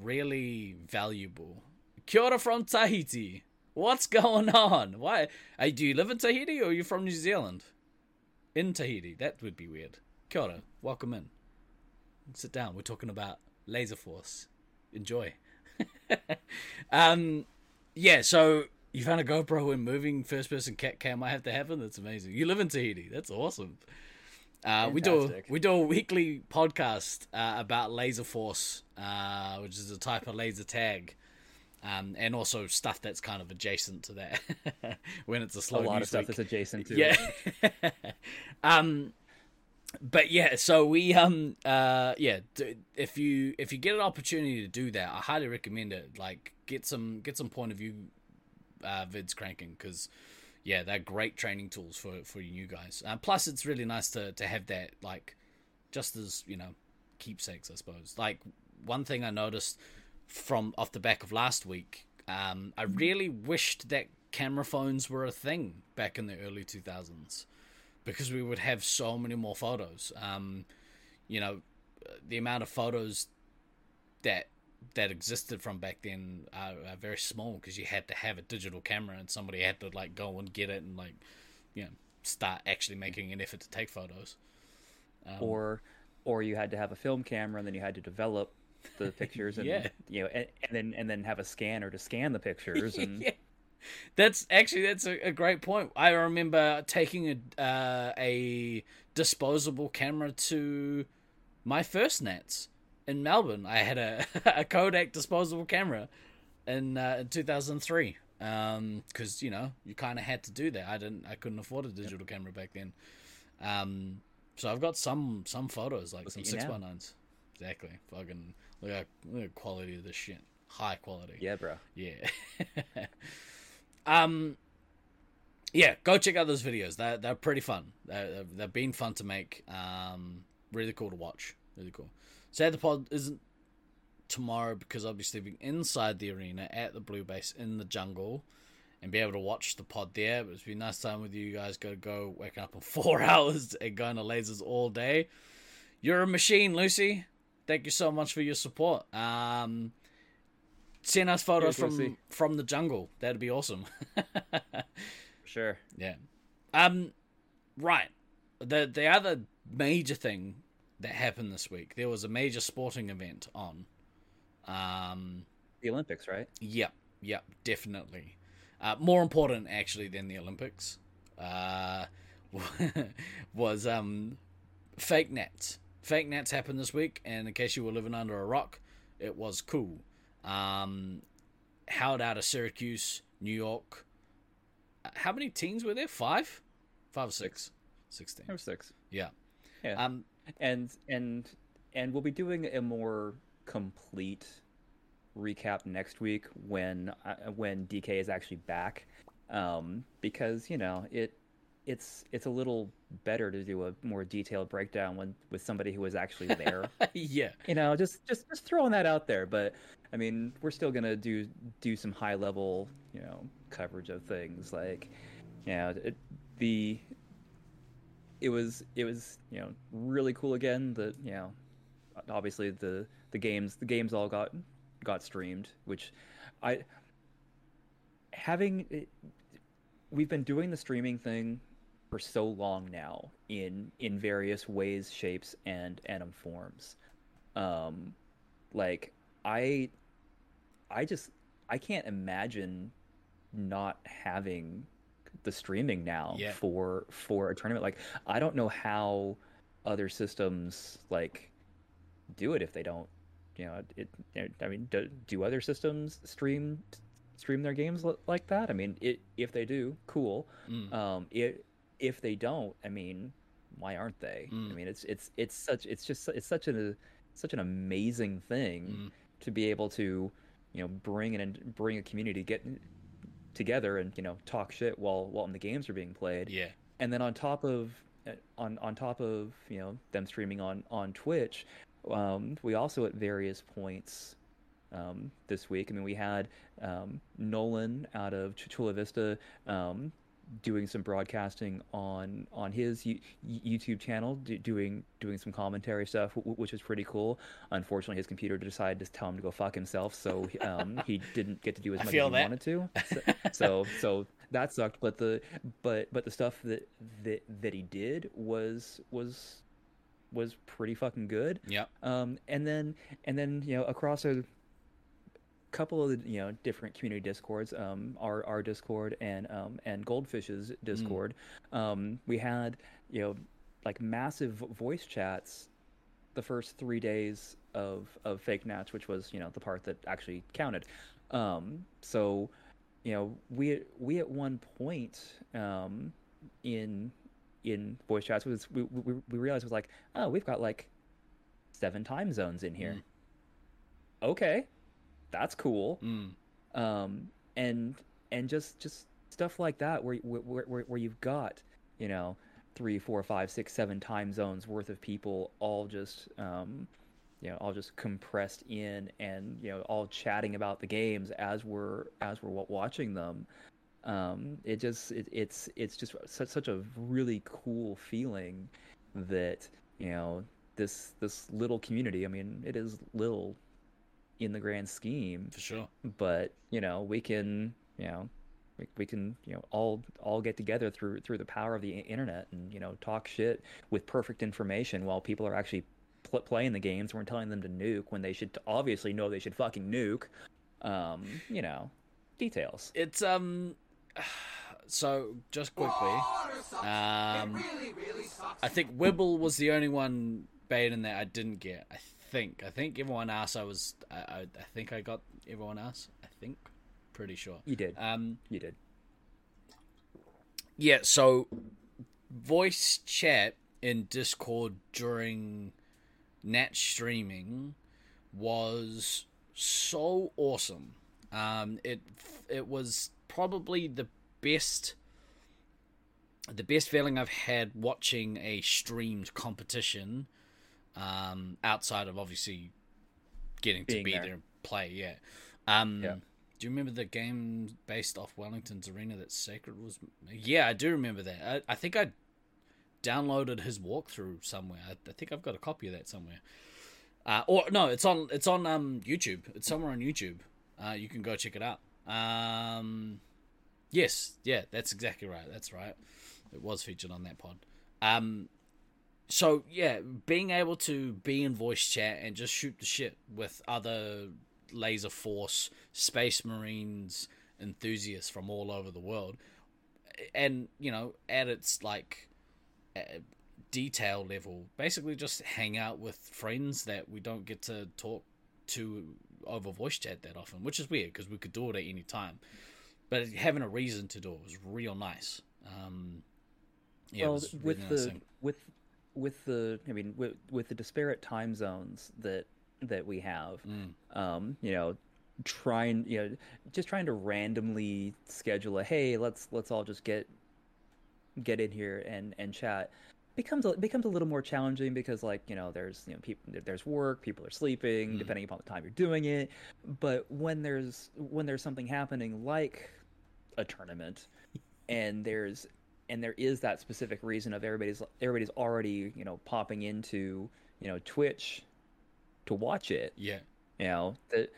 really valuable. Kia ora from Tahiti. What's going on? Why? Hey, do you live in Tahiti or are you from New Zealand? in Tahiti. That would be weird. Kia ora, welcome in. Sit down. We're talking about Laser Force. Enjoy. um, yeah. So you found a GoPro when moving first person cat cam. I have to happen. That's amazing. You live in Tahiti. That's awesome. Uh, we do a, we do a weekly podcast uh, about Laser Force, uh, which is a type of laser tag um, and also stuff that's kind of adjacent to that when it's a slow. A lot of stuff week. that's adjacent to. Yeah. um, but yeah, so we um uh yeah, if you if you get an opportunity to do that, I highly recommend it. Like get some get some point of view uh, vids cranking because yeah, they're great training tools for for you guys. Uh, plus, it's really nice to to have that like just as you know keepsakes, I suppose. Like one thing I noticed from off the back of last week, um, I really wished that camera phones were a thing back in the early 2000s because we would have so many more photos. Um, you know, the amount of photos that that existed from back then are, are very small because you had to have a digital camera and somebody had to like go and get it and like you know start actually making an effort to take photos. Um, or or you had to have a film camera and then you had to develop the pictures and yeah. you know and, and, then and then have a scanner to scan the pictures and yeah. that's actually that's a, a, great point i remember taking a uh, a disposable camera to my first nats in melbourne i had a, a kodak disposable camera in, uh, in 2003 um because you know you kind of had to do that i didn't i couldn't afford a digital yep. camera back then um so i've got some some photos like Look some six by nines exactly fucking Look at, look at quality of this shit. High quality. Yeah, bro. Yeah. um. Yeah, go check out those videos. They're they're pretty fun. They're, they've been fun to make. Um, really cool to watch. Really cool. Sad the pod isn't tomorrow because I'll be sleeping inside the arena at the blue base in the jungle and be able to watch the pod there. But it's been a nice time with you. You guys got to go waking up in four hours and going to lasers all day. You're a machine, Lucy thank you so much for your support. Um, send us photos from from the jungle. That'd be awesome. sure. Yeah. Um. Right. The the other major thing that happened this week, there was a major sporting event on. Um. The Olympics, right? Yep. Yep. Definitely. Uh, more important actually than the Olympics. Uh, was um, fake nats fake nats happened this week, and in case you were living under a rock, it was cool. Um, held out of Syracuse, New York. Uh, how many teams were there? Five, five or six, six teams. Six. Yeah. Yeah. Um, and and and we'll be doing a more complete recap next week when uh, when DK is actually back, um, because you know it it's it's a little better to do a more detailed breakdown when with somebody who was actually there. yeah. you know, just just just throwing that out there. But I mean, we're still gonna do do some high level, you know, coverage of things like, you know, it, the it was it was you know really cool again that you know obviously the the games the games all got got streamed which i having it, we've been doing the streaming thing for so long now in in various ways shapes and and forms. Um like i i just i can't imagine not having the streaming now Yeah. for for a tournament like i don't know how other systems like do it if they don't you know it, it i mean do, do other systems stream stream their games like that i mean it if they do cool Mm. um it, if they don't i mean why aren't they Mm. i mean it's it's it's such it's just it's such a such an amazing thing Mm. to be able to you know bring an bring a community get together and you know talk shit while while the games are being played Yeah. and then on top of uh, on on top of you know them streaming on on Twitch, um, we also at various points um, this week. I mean, we had um, Nolan out of Chula Vista um, doing some broadcasting on on his U- YouTube channel, do, doing doing some commentary stuff, w- which was pretty cool. Unfortunately, his computer decided to tell him to go fuck himself, so um, he didn't get to do as much as he that. wanted to. So, so so that sucked. But the but but the stuff that that that he did was was was pretty fucking good. Yeah. Um, and then and then you know across a couple of the you know different community discords, um, our our Discord and um and Goldfish's Discord, um, we had you know like massive voice chats the first three days of of fake nats, which was you know the part that actually counted. Um, so you know we we at one point um, in in voice chats was we, we we realized was like oh we've got like seven time zones in here. Okay, that's cool Mm. um, and and just just stuff like that where where where, where you've got you know three four five six seven time zones worth of people all just um, you know all just compressed in and you know all chatting about the games as we're as we're watching them um, it just it, it's it's just such such a really cool feeling that you know this this little community i mean it is little in the grand scheme For sure. but you know we can you know we, we can you know all all get together through through the power of the internet and you know talk shit with perfect information while people are actually pl- playing the games we're telling them to nuke when they should obviously know they should fucking nuke um you know details It's um. So just quickly, um, I think Wibble was the only one Baden that I didn't get. I think. I think everyone else I was. I, I, I think I got everyone else. I think. Pretty sure. you did Um. you did Yeah. So, voice chat in Discord during Nat streaming was so awesome. Um, it it was probably the best the best feeling I've had watching a streamed competition. Um, outside of obviously getting to be there. there and play, yeah. Um, Yeah. do you remember the game based off Wellington's arena that Sacred was? Yeah, I do remember that. I, I think I downloaded his walkthrough somewhere. I, I think I've got a copy of that somewhere. Uh, or no, it's on it's on um YouTube. It's somewhere on YouTube. Uh, you can go check it out. Um, yes, yeah, that's exactly right. That's right. It was featured on that pod. Um, so yeah, being able to be in voice chat and just shoot the shit with other laser force space marines enthusiasts from all over the world and you know at its like uh, detail level basically just hang out with friends that we don't get to talk to over voice chat that often which is weird because we could do it at any time. But having a reason to do it was real nice. Um yeah well, really with nice the with with the I mean with with the disparate time zones that that we have, Mm. um, you know, trying you know just trying to randomly schedule a hey let's let's all just get get in here and and chat becomes a, becomes a little more challenging because like you know there's you know people there's work people are sleeping Mm. depending upon the time you're doing it but when there's when there's something happening like a tournament and there's and there is that specific reason of everybody's everybody's already you know popping into you know Twitch to watch it Yeah. you know that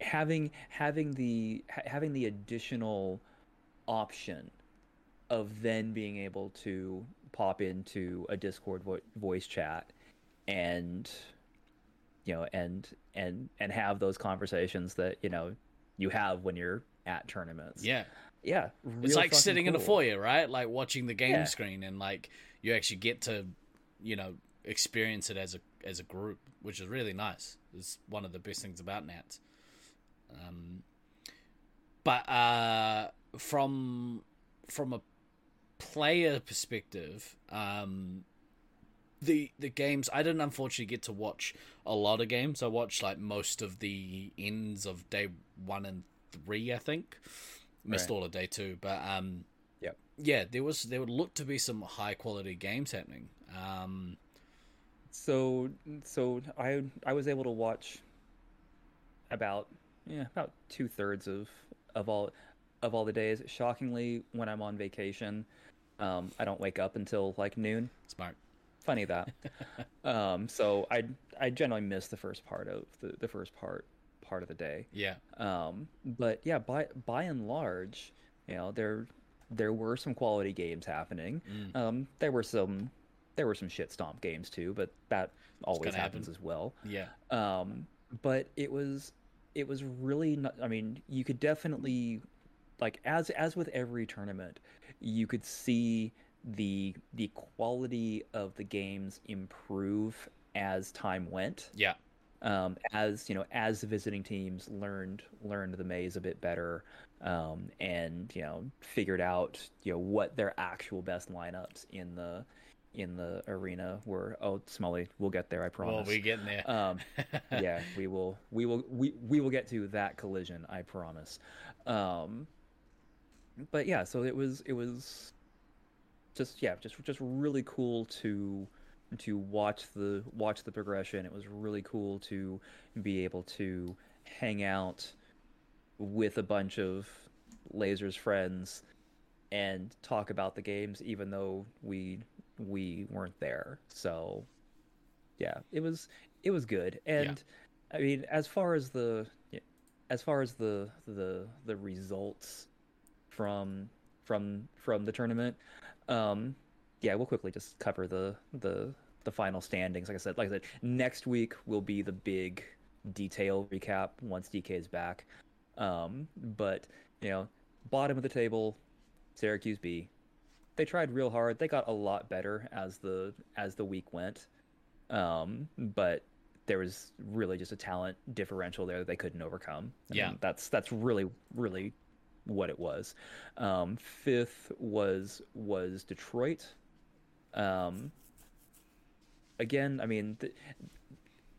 having having the ha- having the additional option of then being able to pop into a discord vo- voice chat and you know and and and have those conversations that you know you have when you're at tournaments Yeah. Yeah It's like sitting in a foyer, right? Like watching the game Yeah. screen and like you actually get to, you know, experience it as a as a group, which is really nice. It's one of the best things about Nats. Um, but uh, from from a player perspective, um, the the games I didn't unfortunately get to watch a lot of games. I watched like most of the ends of day one and three, I think. Missed Right. all of day two, but um, Yep. yeah, there was there would look to be some high quality games happening. Um, so so i i was able to watch about yeah about two thirds of of all of all the days shockingly when i'm on vacation um i don't wake up until like noon smart, funny that um so i i generally miss the first part of the, the first part part of the day. Yeah, um but yeah by by and large you know there there were some quality games happening. Mm. um there were some there were some shit stomp games too but that always happens happen. as well. Yeah, um but it was it was really not i mean you could definitely like as as with every tournament you could see the the quality of the games improve as time went. Yeah, um, as you know as the visiting teams learned learned the maze a bit better um, and you know figured out you know what their actual best lineups in the in the arena were. Oh Smalley, we'll get there i promise well, we getting there. um, yeah we will we will we, we will get to that collision i promise. Um, but yeah so it was it was just yeah just just really cool to to watch the watch the progression. It was really cool to be able to hang out with a bunch of lasers friends and talk about the games even though we we weren't there. So yeah it was it was good. And i mean as far as the as far as the the the results from from from the tournament um yeah we'll quickly just cover the the the final standings. Like i said like i said next week will be the big detail recap once dk is back. Um but you know bottom of the table syracuse b. They tried real hard. They got a lot better as the as the week went. Um but there was really just a talent differential there that they couldn't overcome. I Yeah. mean, that's that's really really what it was. Um fifth was was detroit um again i mean th-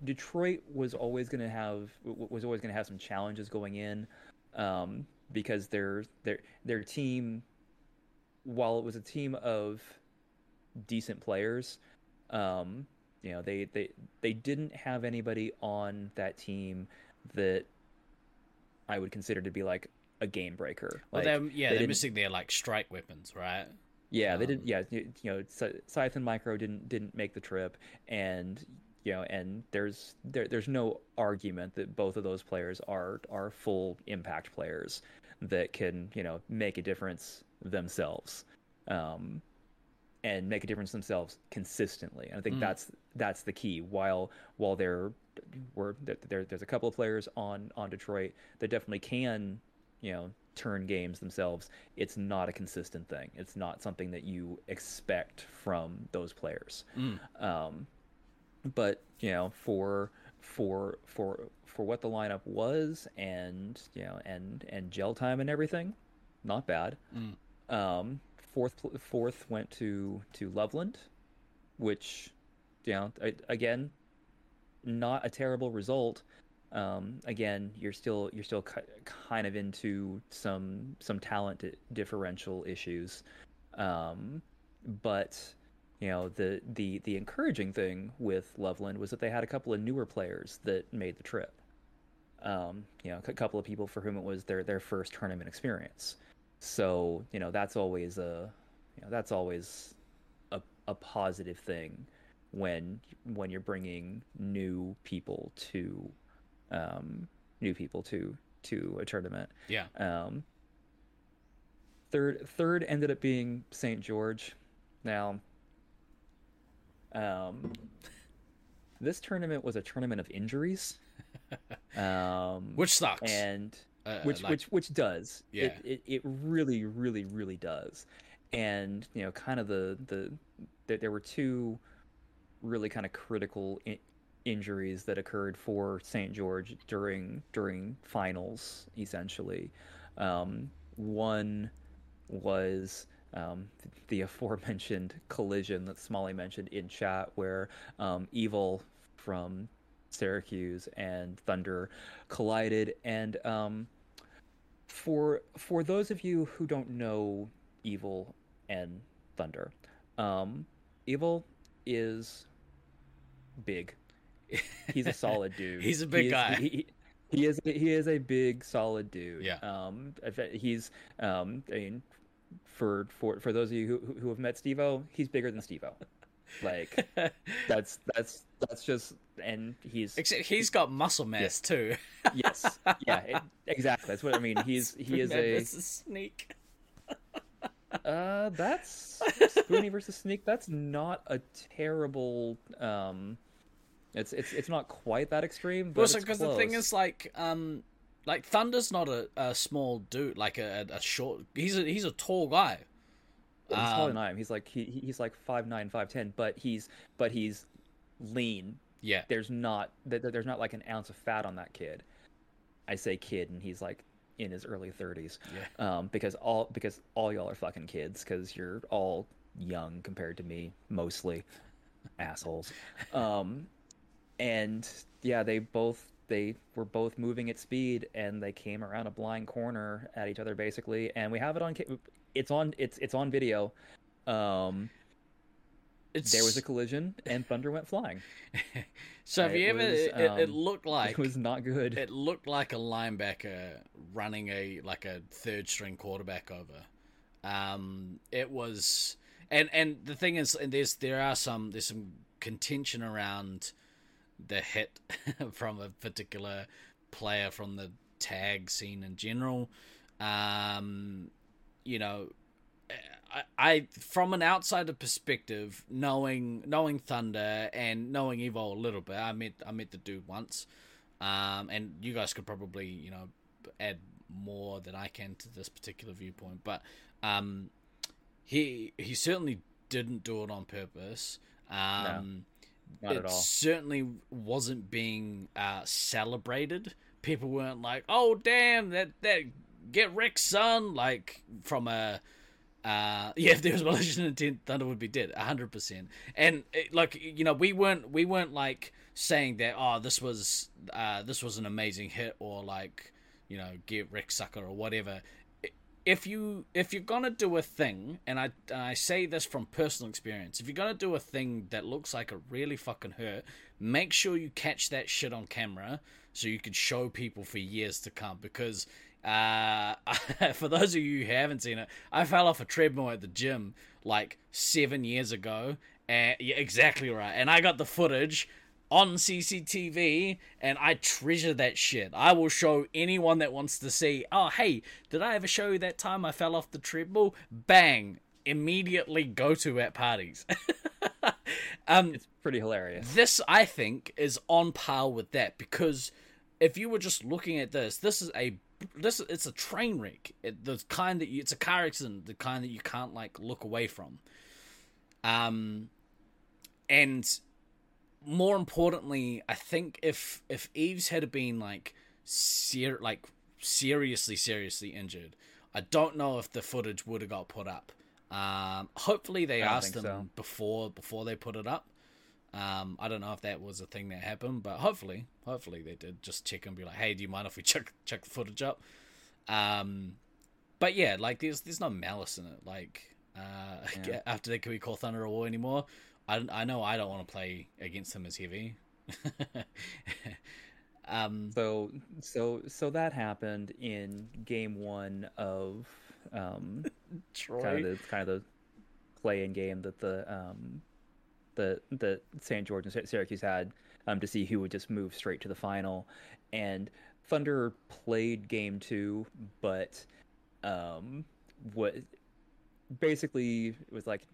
detroit was always going to have was always going to have some challenges going in um because their their their team while it was a team of decent players um you know they they they didn't have anybody on that team that i would consider to be like a game breaker well, like, they're, yeah, they they're missing their like strike weapons, right? Yeah, they Um, didn't. Yeah, you, you know, Scy- Scythe and Micro didn't didn't make the trip, and you know, and there's there there's no argument that both of those players are are full impact players that can you know make a difference themselves, um, and make a difference themselves consistently. And I think Mm. that's that's the key. While while there were there there's a couple of players on on Detroit that definitely can you know turn games themselves it's not a consistent thing it's not something that you expect from those players Mm. um but you know for for for for what the lineup was and you know and and gel time and everything not bad Mm. um fourth fourth went to to loveland which you know again not a terrible result Um, again, you're still you're still kind of into some some talent differential issues, um, but you know the the the encouraging thing with Loveland was that they had a couple of newer players that made the trip. Um, you know, a couple of people for whom it was their their first tournament experience. So you know that's always a you know that's always a a positive thing when when you're bringing new people to um, new people to to a tournament. Yeah. Um, third third ended up being St. George. Now, um, this tournament was a tournament of injuries. Um, Which sucks. and Uh, which like- which which does Yeah. it, it it really really really does and you know kind of the the there, there were two really kind of critical injuries that occurred for St George during during finals essentially um, one was um, the aforementioned collision that Smalley mentioned in chat where um, Evil from Syracuse and Thunder collided and um, for for those of you who don't know Evil and Thunder, um, Evil is big. He's a solid dude. He's a big He is- guy. He, he is he is a big solid dude. Yeah. Um, he's um, I mean, for for for those of you who who have met Stevo, he's bigger than Stevo. Like that's that's that's just and he's Except he's got muscle mass too. yes yeah it, exactly that's what I mean. He's he is a a sneak. Uh, that's Spoonie versus Sneak. That's not a terrible. Um, it's it's it's not quite that extreme, but Also, because the thing is, like, um, like Thunder's not a, a small dude, like a, a short. He's a he's a tall guy. he's taller um, than I am. He's like he he- he's like five nine, five ten, but he's but he's lean. Yeah, There's not there- there's not like an ounce of fat on that kid. I say kid, and he's like in his early thirties. Yeah. Um, because all because all y'all are fucking kids because you're all young compared to me mostly, assholes. Um, and yeah, they both they were both moving at speed and they came around a blind corner at each other basically, and we have it on it's on it's it's on video. Um, it's there was a collision and Thunder went flying. so have it you ever? was, it, it um, looked like it was not good. it looked like a linebacker running a like a third string quarterback over. Um, it was, and and the thing is, and there's there are some there's some contention around the hit from a particular player from the tag scene in general. Um, you know, I, I from an outsider perspective, knowing knowing Thunder and knowing Evo a little bit, I met I met the dude once, um, and you guys could probably you know add more than I can to this particular viewpoint, but um, he he certainly didn't do it on purpose. Um, not it at all. certainly wasn't being uh, celebrated. People weren't like, "Oh, damn, that that get Rick son!" Like from a uh, yeah, if there was malicious intent, Thunder would be dead, hundred percent. And it, like you know, we weren't we weren't like saying that oh this was uh, this was an amazing hit or like you know get Rick sucker or whatever. If you if you're gonna do a thing, and I and I say this from personal experience, if you're gonna do a thing that looks like it really fucking hurt, make sure you catch that shit on camera so you can show people for years to come because uh, for those of you who haven't seen it, I fell off a treadmill at the gym like seven years ago. And yeah, exactly right. And I got the footage on CCTV, and I treasure that shit. I will show anyone that wants to see. Oh, hey, did I ever show you that time I fell off the treadmill? Bang! Immediately go to at parties. um, It's pretty hilarious. this I think is on par with that because if you were just looking at this, this is a this it's a train wreck. It, the kind that you, it's a car accident, the kind that you can't like look away from. Um, and more importantly, I think if if Eves had been like ser- like seriously seriously injured, I don't know if the footage would have got put up. Um, hopefully they asked them so. before before they put it up. Um, I don't know if that was a thing that happened, but hopefully, hopefully they did just check and be like, "Hey, do you mind if we check check the footage up?" Um, but yeah, like there's there's no malice in it. Like uh, Yeah. after that, can we call Thunder a War anymore? I I know I don't want to play against him as heavy. um, So so so that happened in game one of um, Troy. kind of the kind of the play-in game that the um, the the St. George and Syracuse had um, to see who would just move straight to the final, and Thunder played game two, but um, what basically it was like,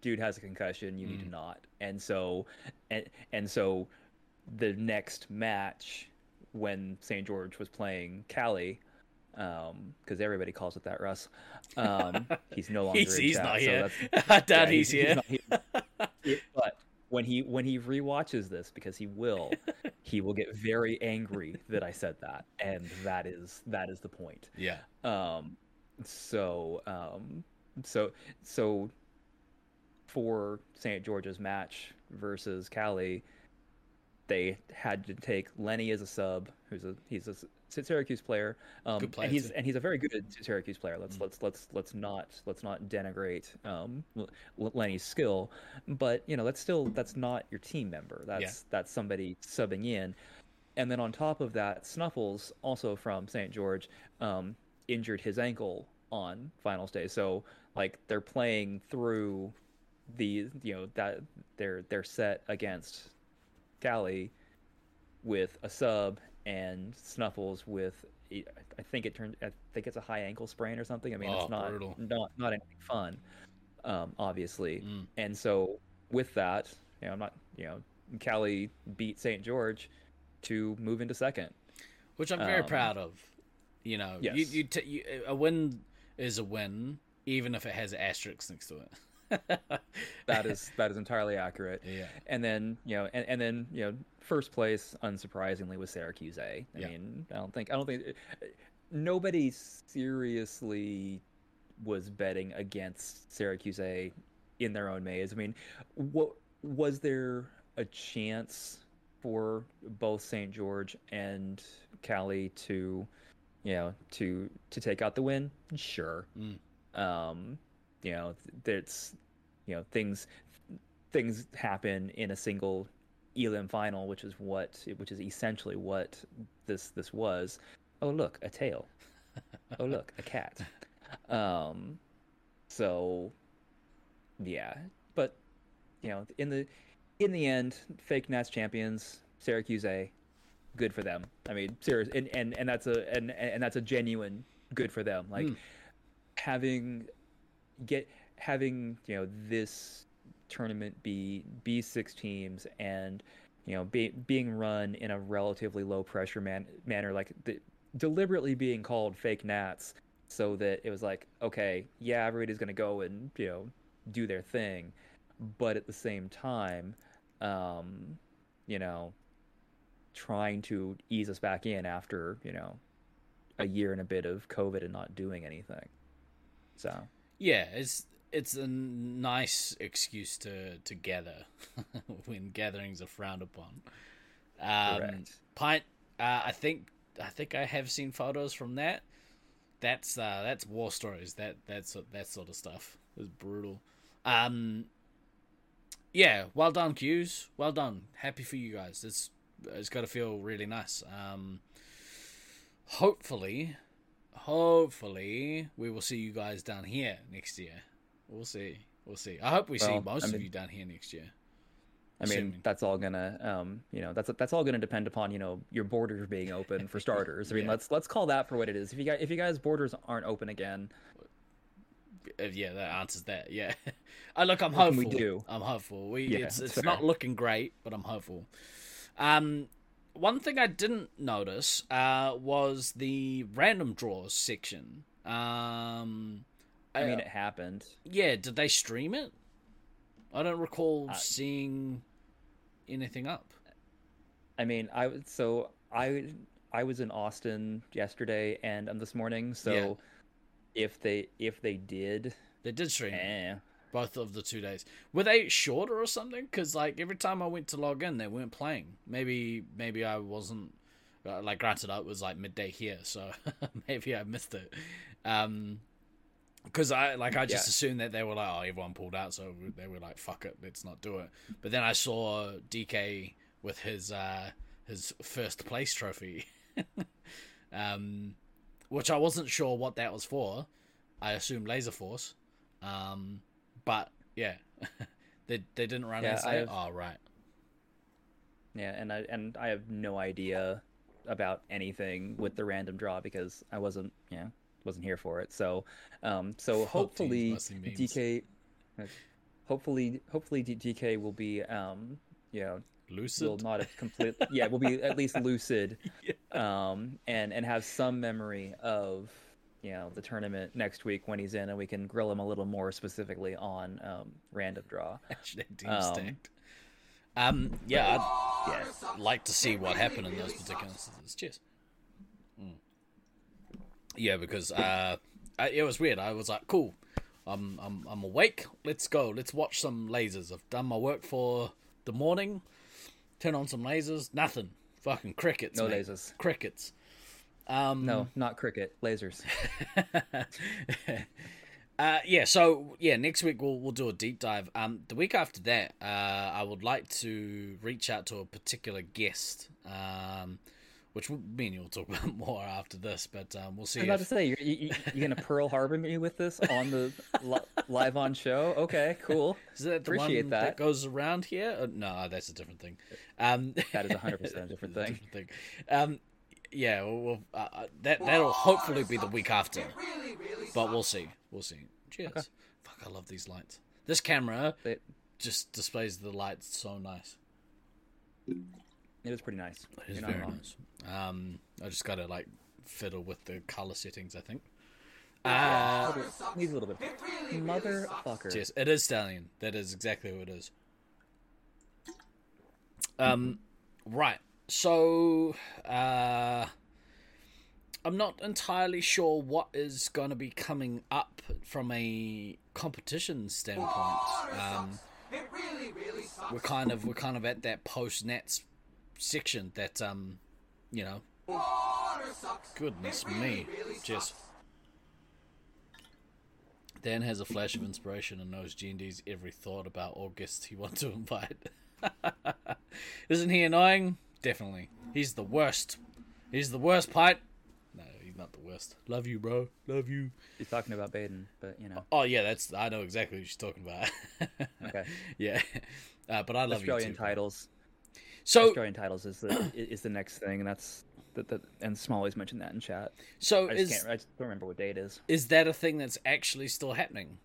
dude has a concussion, you need to not, and so and and so the next match when St. George was playing Cali. Because everybody calls it that, Russ. Um, he's no longer he's he's chat, not so here. doubt yeah, he's, here. not here. It- but when he when he rewatches this, because he will, he will get very angry that I said that, and that is that is the point. yeah. Um, so um, so so for St. George's match versus Cali, they had to take Lenny as a sub, who's a he's a Syracuse player, um, player, and he's too. and he's a very good Syracuse player. Let's Mm. let's let's let's not let's not denigrate um, Lenny's skill, but you know that's still that's not your team member. That's that's somebody subbing in, and then on top of that, Snuffles, also from St. George, um, injured his ankle on finals day. So like they're playing through the you know that they're they're set against Cali with a sub and Snuffles with I think it turned I think it's a high ankle sprain or something. I mean Oh, it's not brutal. not not anything fun, um, obviously. Mm. And so with that, you know, I'm not you know Cali beat St. George to move into second. which I'm very Um, proud of. You know, you, yes. you, t- you a win is a win, even if it has asterisks next to it. That is that is entirely accurate. yeah, And then you know, and, and then you know, first place, unsurprisingly, was Syracuse. A. I Yeah. mean, I don't think I don't think nobody seriously was betting against Syracuse A in their own maze. I mean, what was there a chance for both St. George and Cali to, you know, to to take out the win? Sure. Mm. Um, you know, there's, you know, things things happen in a single elim final, which is what which is essentially what this this was. Oh look, a tail. Oh look, a cat. Um, so yeah, but you know, in the in the end, fake Nats champions, Syracuse A, good for them. I mean, serious, and and and that's a and and that's a genuine good for them. Like Mm. having get having you know this tournament be be six teams and you know be, being run in a relatively low pressure man, manner like the, deliberately being called fake nats so that it was like okay yeah everybody's going to go and you know do their thing. But at the same time um you know trying to ease us back in after you know a year and a bit of covid and not doing anything. So yeah. It's it's a nice excuse to to gather when gatherings are frowned upon. Um, Correct. Pint. Uh, I think I think I have seen photos from that. That's uh, that's war stories. That that's that sort of stuff is brutal. Um, yeah, well done, Q's. Well done. Happy for you guys. It's it's got to feel really nice. Um, hopefully, hopefully we will see you guys down here next year. We'll see. We'll see. I hope we see most I of you down here next year. I mean, Assuming. that's all gonna, um, you know, that's that's all gonna depend upon you know your borders being open for starters. I mean, Yeah. let's let's call that for what it is. If you guys if you guys borders aren't open again, Uh, yeah, that answers that. Yeah, I look, I'm What hopeful. we do? I'm hopeful. We Yeah, it's it's not looking great, but I'm hopeful. Um, one thing I didn't notice uh was the random draws section. Um, I mean, uh, it happened. yeah, did they stream it? I don't recall Uh, seeing anything up. I mean, I so I I was in Austin yesterday and um, this morning. So if they if they did, They did stream. it. eh, both of the two days. Were they shorter or something? Because like every time I went to log in, they weren't playing. Maybe maybe I wasn't. Uh, like granted, it was like midday here, so maybe I missed it. Um, because I like I just Yeah. assumed that they were like, oh, everyone pulled out, so they were like, fuck it, let's not do it. But then I saw DK with his uh his first place trophy, um, which I wasn't sure what that was for. I assumed Laser Force, um, but yeah, they they didn't run Yeah, I have- Oh right, Yeah, and I and I have no idea about anything with the random draw because I wasn't, yeah, wasn't here for it. So, um, so hopefully geez, mostly memes. DK, hopefully, hopefully DK will be, um, you know, lucid. will not have complete, yeah, will be at least lucid, um, and and have some memory of, you know, the tournament next week when he's in, and we can grill him a little more specifically on um, random draw. Hashtag Um, stacked. Um, yeah, I'd Yeah. like to see what happened in those particular instances. Cheers. Mm. Yeah, because uh, I, it was weird. I was like, cool. I'm I'm I'm awake. Let's go. Let's watch some lasers. I've done my work for the morning. Turn on some lasers. Nothing. Fucking crickets. No mate. lasers. Crickets. Um, No, not cricket, lasers. uh, yeah, so yeah, next week we'll we'll do a deep dive. Um, the week after that, uh, I would like to reach out to a particular guest. Um, which will mean you'll talk about more after this, but um, we'll see. I'm about If, to say, you're, you, you're gonna Pearl Harbor me with this on the li- live on show. Okay, cool. is that the appreciate one that. goes around here? Uh, no, that's a different thing. Um, That is 100% a different thing. thing. Um, yeah, well, we'll, uh, uh, that that'll hopefully be the week after, but we'll see. We'll see. Cheers. Fuck, I love these lights. This camera It, just displays the lights so nice. it is pretty nice. It is very nice. Um, I just gotta like fiddle with the color settings. I think. Uh, Needs a little bit. Motherfucker. yes, it is stallion. That is exactly what it is. Um, right. So, uh, I'm not entirely sure what is going to be coming up from a competition standpoint. Um, we're kind of we're kind of at that post nats section that um, you know. Goodness me, just. Than has a flash of inspiration and knows GND's every thought about all guests he wants to invite. Isn't he annoying? Definitely. He's the worst. He's the worst, Pite. No, he's not the worst. Love you, bro. Love you. He's talking about Baden, but you know. Oh yeah, that's I know exactly what she's talking about. Okay. yeah, uh, but I love Australian you too. titles. So Australian titles is the is the next thing, and that's the, the and Smalley's mentioned that in chat. so I just is can't. I just don't remember what it is. is that a thing that's actually still happening?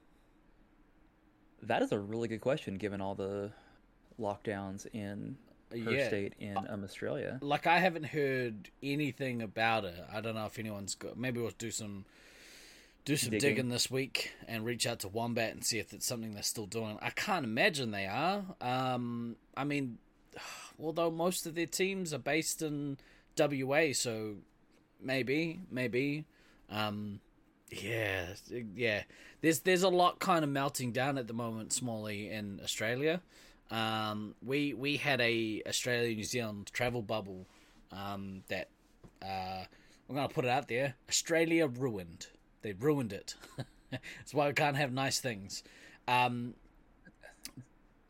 That is a really good question, given all the lockdowns in her Yeah. state in um, Australia. like I haven't heard anything about it. I don't know if anyone's got. Maybe we'll do some do some digging, Digging. this week and reach out to Wombat and see if it's something they're still doing. I can't imagine they are. Um, I mean, although most of their teams are based in WA, so maybe, maybe. Um, yeah, yeah. There's there's a lot kind of melting down at the moment, Smalley in Australia. Um, we we had a Australia New Zealand travel bubble um, that uh, I'm gonna put it out there. Australia ruined. They ruined it. That's why we can't have nice things. Um,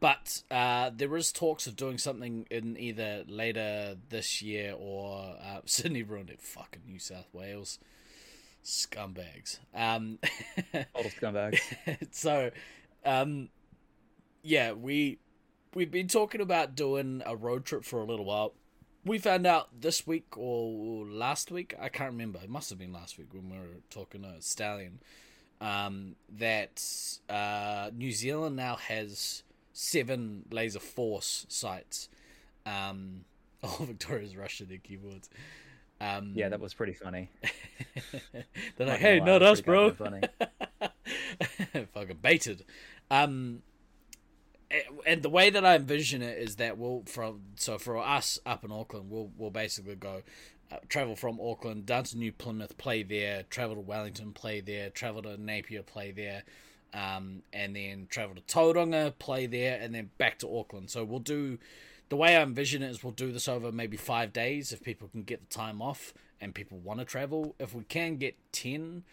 but uh, there is talks of doing something in either later this year or uh, Sydney ruined it. Fucking New South Wales scumbags. Um, Total scumbags. so, um, yeah, we we've been talking about doing a road trip for a little while. We found out this week or last week, I can't remember. It must have been last week when we were talking to Stallion. Um, that uh, New Zealand now has seven laser force sites. Um, all Victoria's rushing their keyboards. Um, Yeah, that was pretty funny. they're like, hey, not us, bro. funny. fucking baited. Um, and the way that I envision it is that we'll from so for us up in Auckland, we'll we'll basically go uh, travel from Auckland down to New Plymouth, play there, travel to Wellington, play there, travel to Napier, play there, um, and then travel to Tauranga, play there, and then back to Auckland. So we'll do the way I envision it is we'll do this over maybe five days if people can get the time off and people want to travel. If we can get ten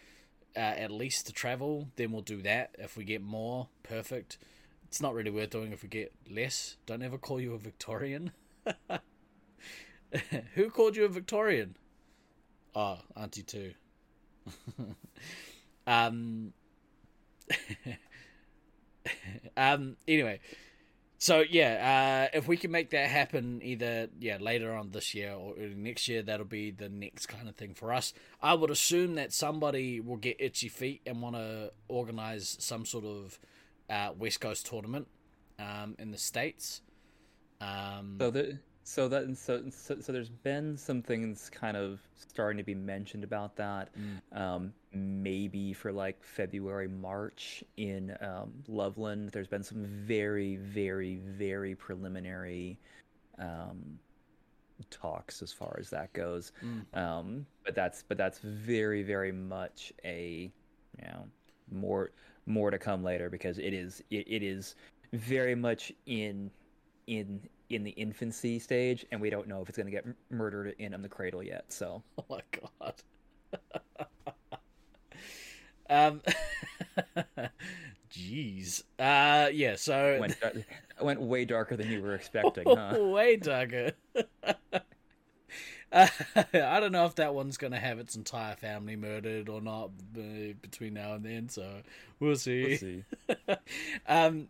uh, at least to travel, then we'll do that. If we get more, perfect. It's not really worth doing if we get less. Don't ever call you a Victorian. Who called you a Victorian? Oh, Auntie too. um. um. Anyway, so yeah, uh, if we can make that happen, either yeah later on this year or next year, that'll be the next kind of thing for us. I would assume that somebody will get itchy feet and want to organize some sort of uh, West Coast tournament um, in the states. Um, So the so that so, so so there's been some things kind of starting to be mentioned about that. Um, maybe for like February, March in um, Loveland. There's been some very, very, very preliminary um, talks as far as that goes. Um, but that's but that's very, very much a you know more more to come later because it is it, it is very much in in in the infancy stage and we don't know if it's going to get m- murdered in on the cradle yet so Oh my god. um. Jeez. Uh. Yeah. So. went, went way darker than you were expecting huh Way darker. Uh, I don't know if that one's going to have its entire family murdered or not uh, between now and then, so we'll see. We'll see. um,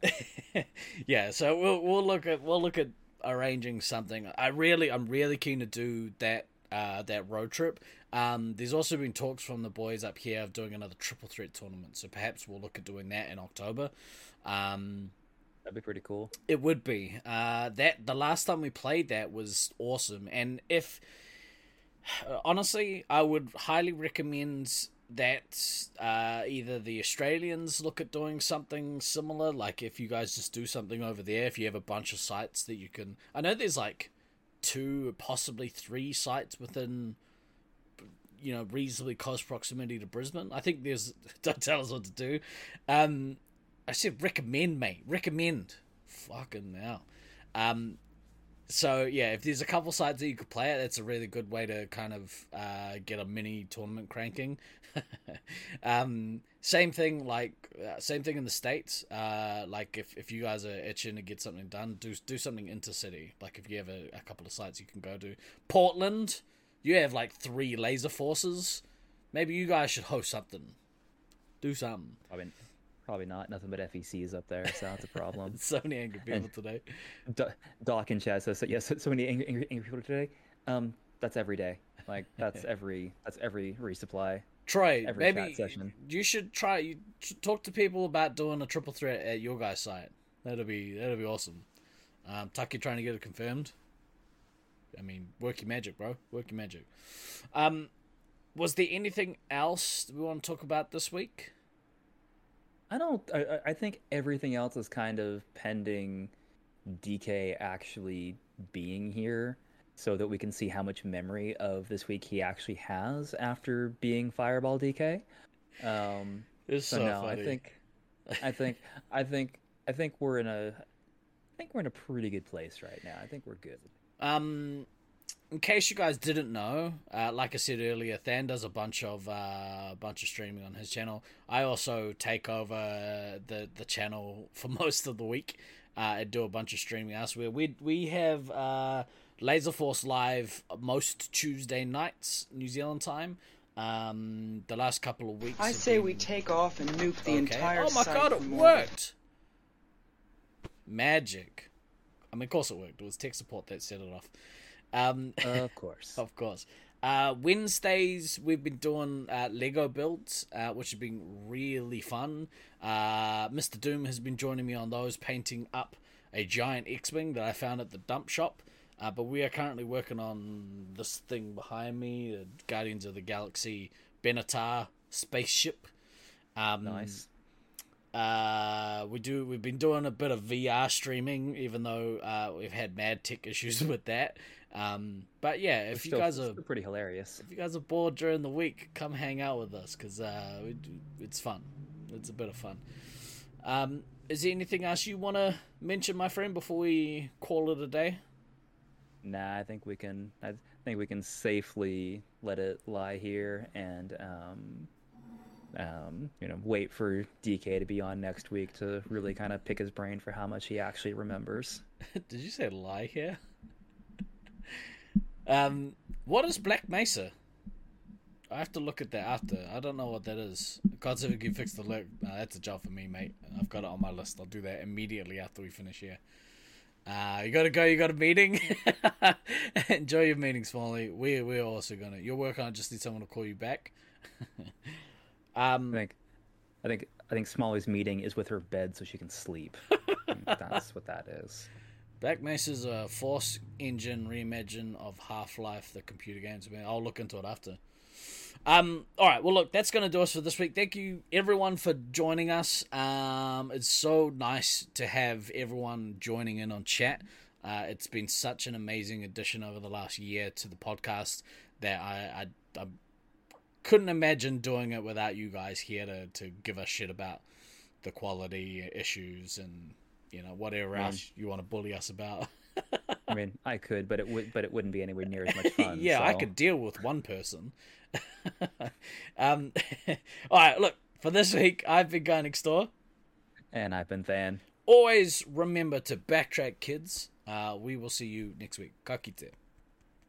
yeah, so we'll we'll look at we'll look at arranging something. I really I'm really keen to do that uh, that road trip. Um, there's also been talks from the boys up here of doing another triple threat tournament, so perhaps we'll look at doing that in October. Um, that'd be pretty cool it would be. Uh, that the last time we played that was awesome, and if honestly, I would highly recommend that uh, either the Australians look at doing something similar, like if you guys just do something over there, if you have a bunch of sites that you can. I know there's like two, possibly three sites within. You know, reasonably close proximity to Brisbane. I think there's. Don't tell us what to do. Um, I said recommend, mate. Recommend. Fucking now. Um, so yeah, if there's a couple sites that you could play at, that's a really good way to kind of uh, get a mini tournament cranking. um, same thing, like uh, same thing in the states. Uh, like if, if you guys are itching to get something done, do do something intercity. Like if you have a, a couple of sites you can go to. Portland, you have like three laser forces. Maybe you guys should host something. Do something. probably probably not nothing but fecs up there so that's a problem So many angry people today. Do- doc and chat says yes so, so many angry, angry, angry people today um that's every day like that's every that's every resupply Troy, every chat maybe session. you should try. You talk to people about doing a triple threat at your guys' site. That'll be that'll be awesome. Um, Tuck, you trying to get it confirmed? I mean, work your magic, bro. Work your magic. Um, was there anything else we want to talk about this week? I don't. I, I- think everything else is kind of pending DK actually being here, so that we can see how much memory of this week he actually has after being Fireball DK. Um, It's so, so, no, funny. I think, I think, I think, I think we're in a, I think we're in a pretty good place right now. I think we're good. Um, in case you guys didn't know, uh, like I said earlier, Than does a bunch of uh, bunch of streaming on his channel. I also take over the the channel for most of the week uh, and do a bunch of streaming elsewhere. We we have uh, Laser Force live most Tuesday nights, New Zealand time. Um, the last couple of weeks. I say we take off and nuke the Okay. entire Oh my god, it worked! Magic. I mean, of course it worked. It was tech support that set it off. Um, Of course. of course. Uh, Wednesdays we've been doing uh, Lego builds, uh, which has been really fun. Uh, Mr. Doom has been joining me on those, painting up a giant X-wing that I found at the dump shop. Uh, but we are currently working on this thing behind me, the Guardians of the Galaxy Benatar spaceship. Um, nice. uh, we do. We've been doing a bit of VR streaming, even though uh, we've had mad tech issues with that. Um, but yeah, if you Still- guys are pretty hilarious. if you guys are bored during the week, come hang out with us because uh, do- it's fun. It's a bit of fun. Um, is there anything else you want to mention, my friend, before we call it a day? Nah, I think we can. I think we can safely let it lie here and, um, um, you know, wait for DK to be on next week to really kind of pick his brain for how much he actually remembers. Did you say lie here? Um, what is Black Mesa? I have to look at that after. I don't know what that is. Gods if you can fix the look. That's a job for me, mate. I've got it on my list. I'll do that immediately after we finish here. Uh, you gotta go. You got a meeting. Enjoy your meeting, Smalley. We we're also gonna. You're working on. Just need someone to call you back. um, I think, I think, I think Smalley's meeting is with her bed so she can sleep. That's what that is. Black is a Source engine reimagine of Half Life, the computer games. I'll look into it after. Um, all right, well, look, that's going to do us for this week. Thank you, everyone, for joining us. Um, it's so nice to have everyone joining in on chat. Uh, it's been such an amazing addition over the last year to the podcast that I, I, I couldn't imagine doing it without you guys here to, to give us shit about the quality issues and you know whatever Man. else you want to bully us about. I mean, I could, but it would, but it wouldn't be anywhere near as much fun. yeah, I could deal with one person. um, all right, look for this week. I've been going next door. And I've been Than. Always remember to backtrack, kids. Uh, we will see you next week. Kakite.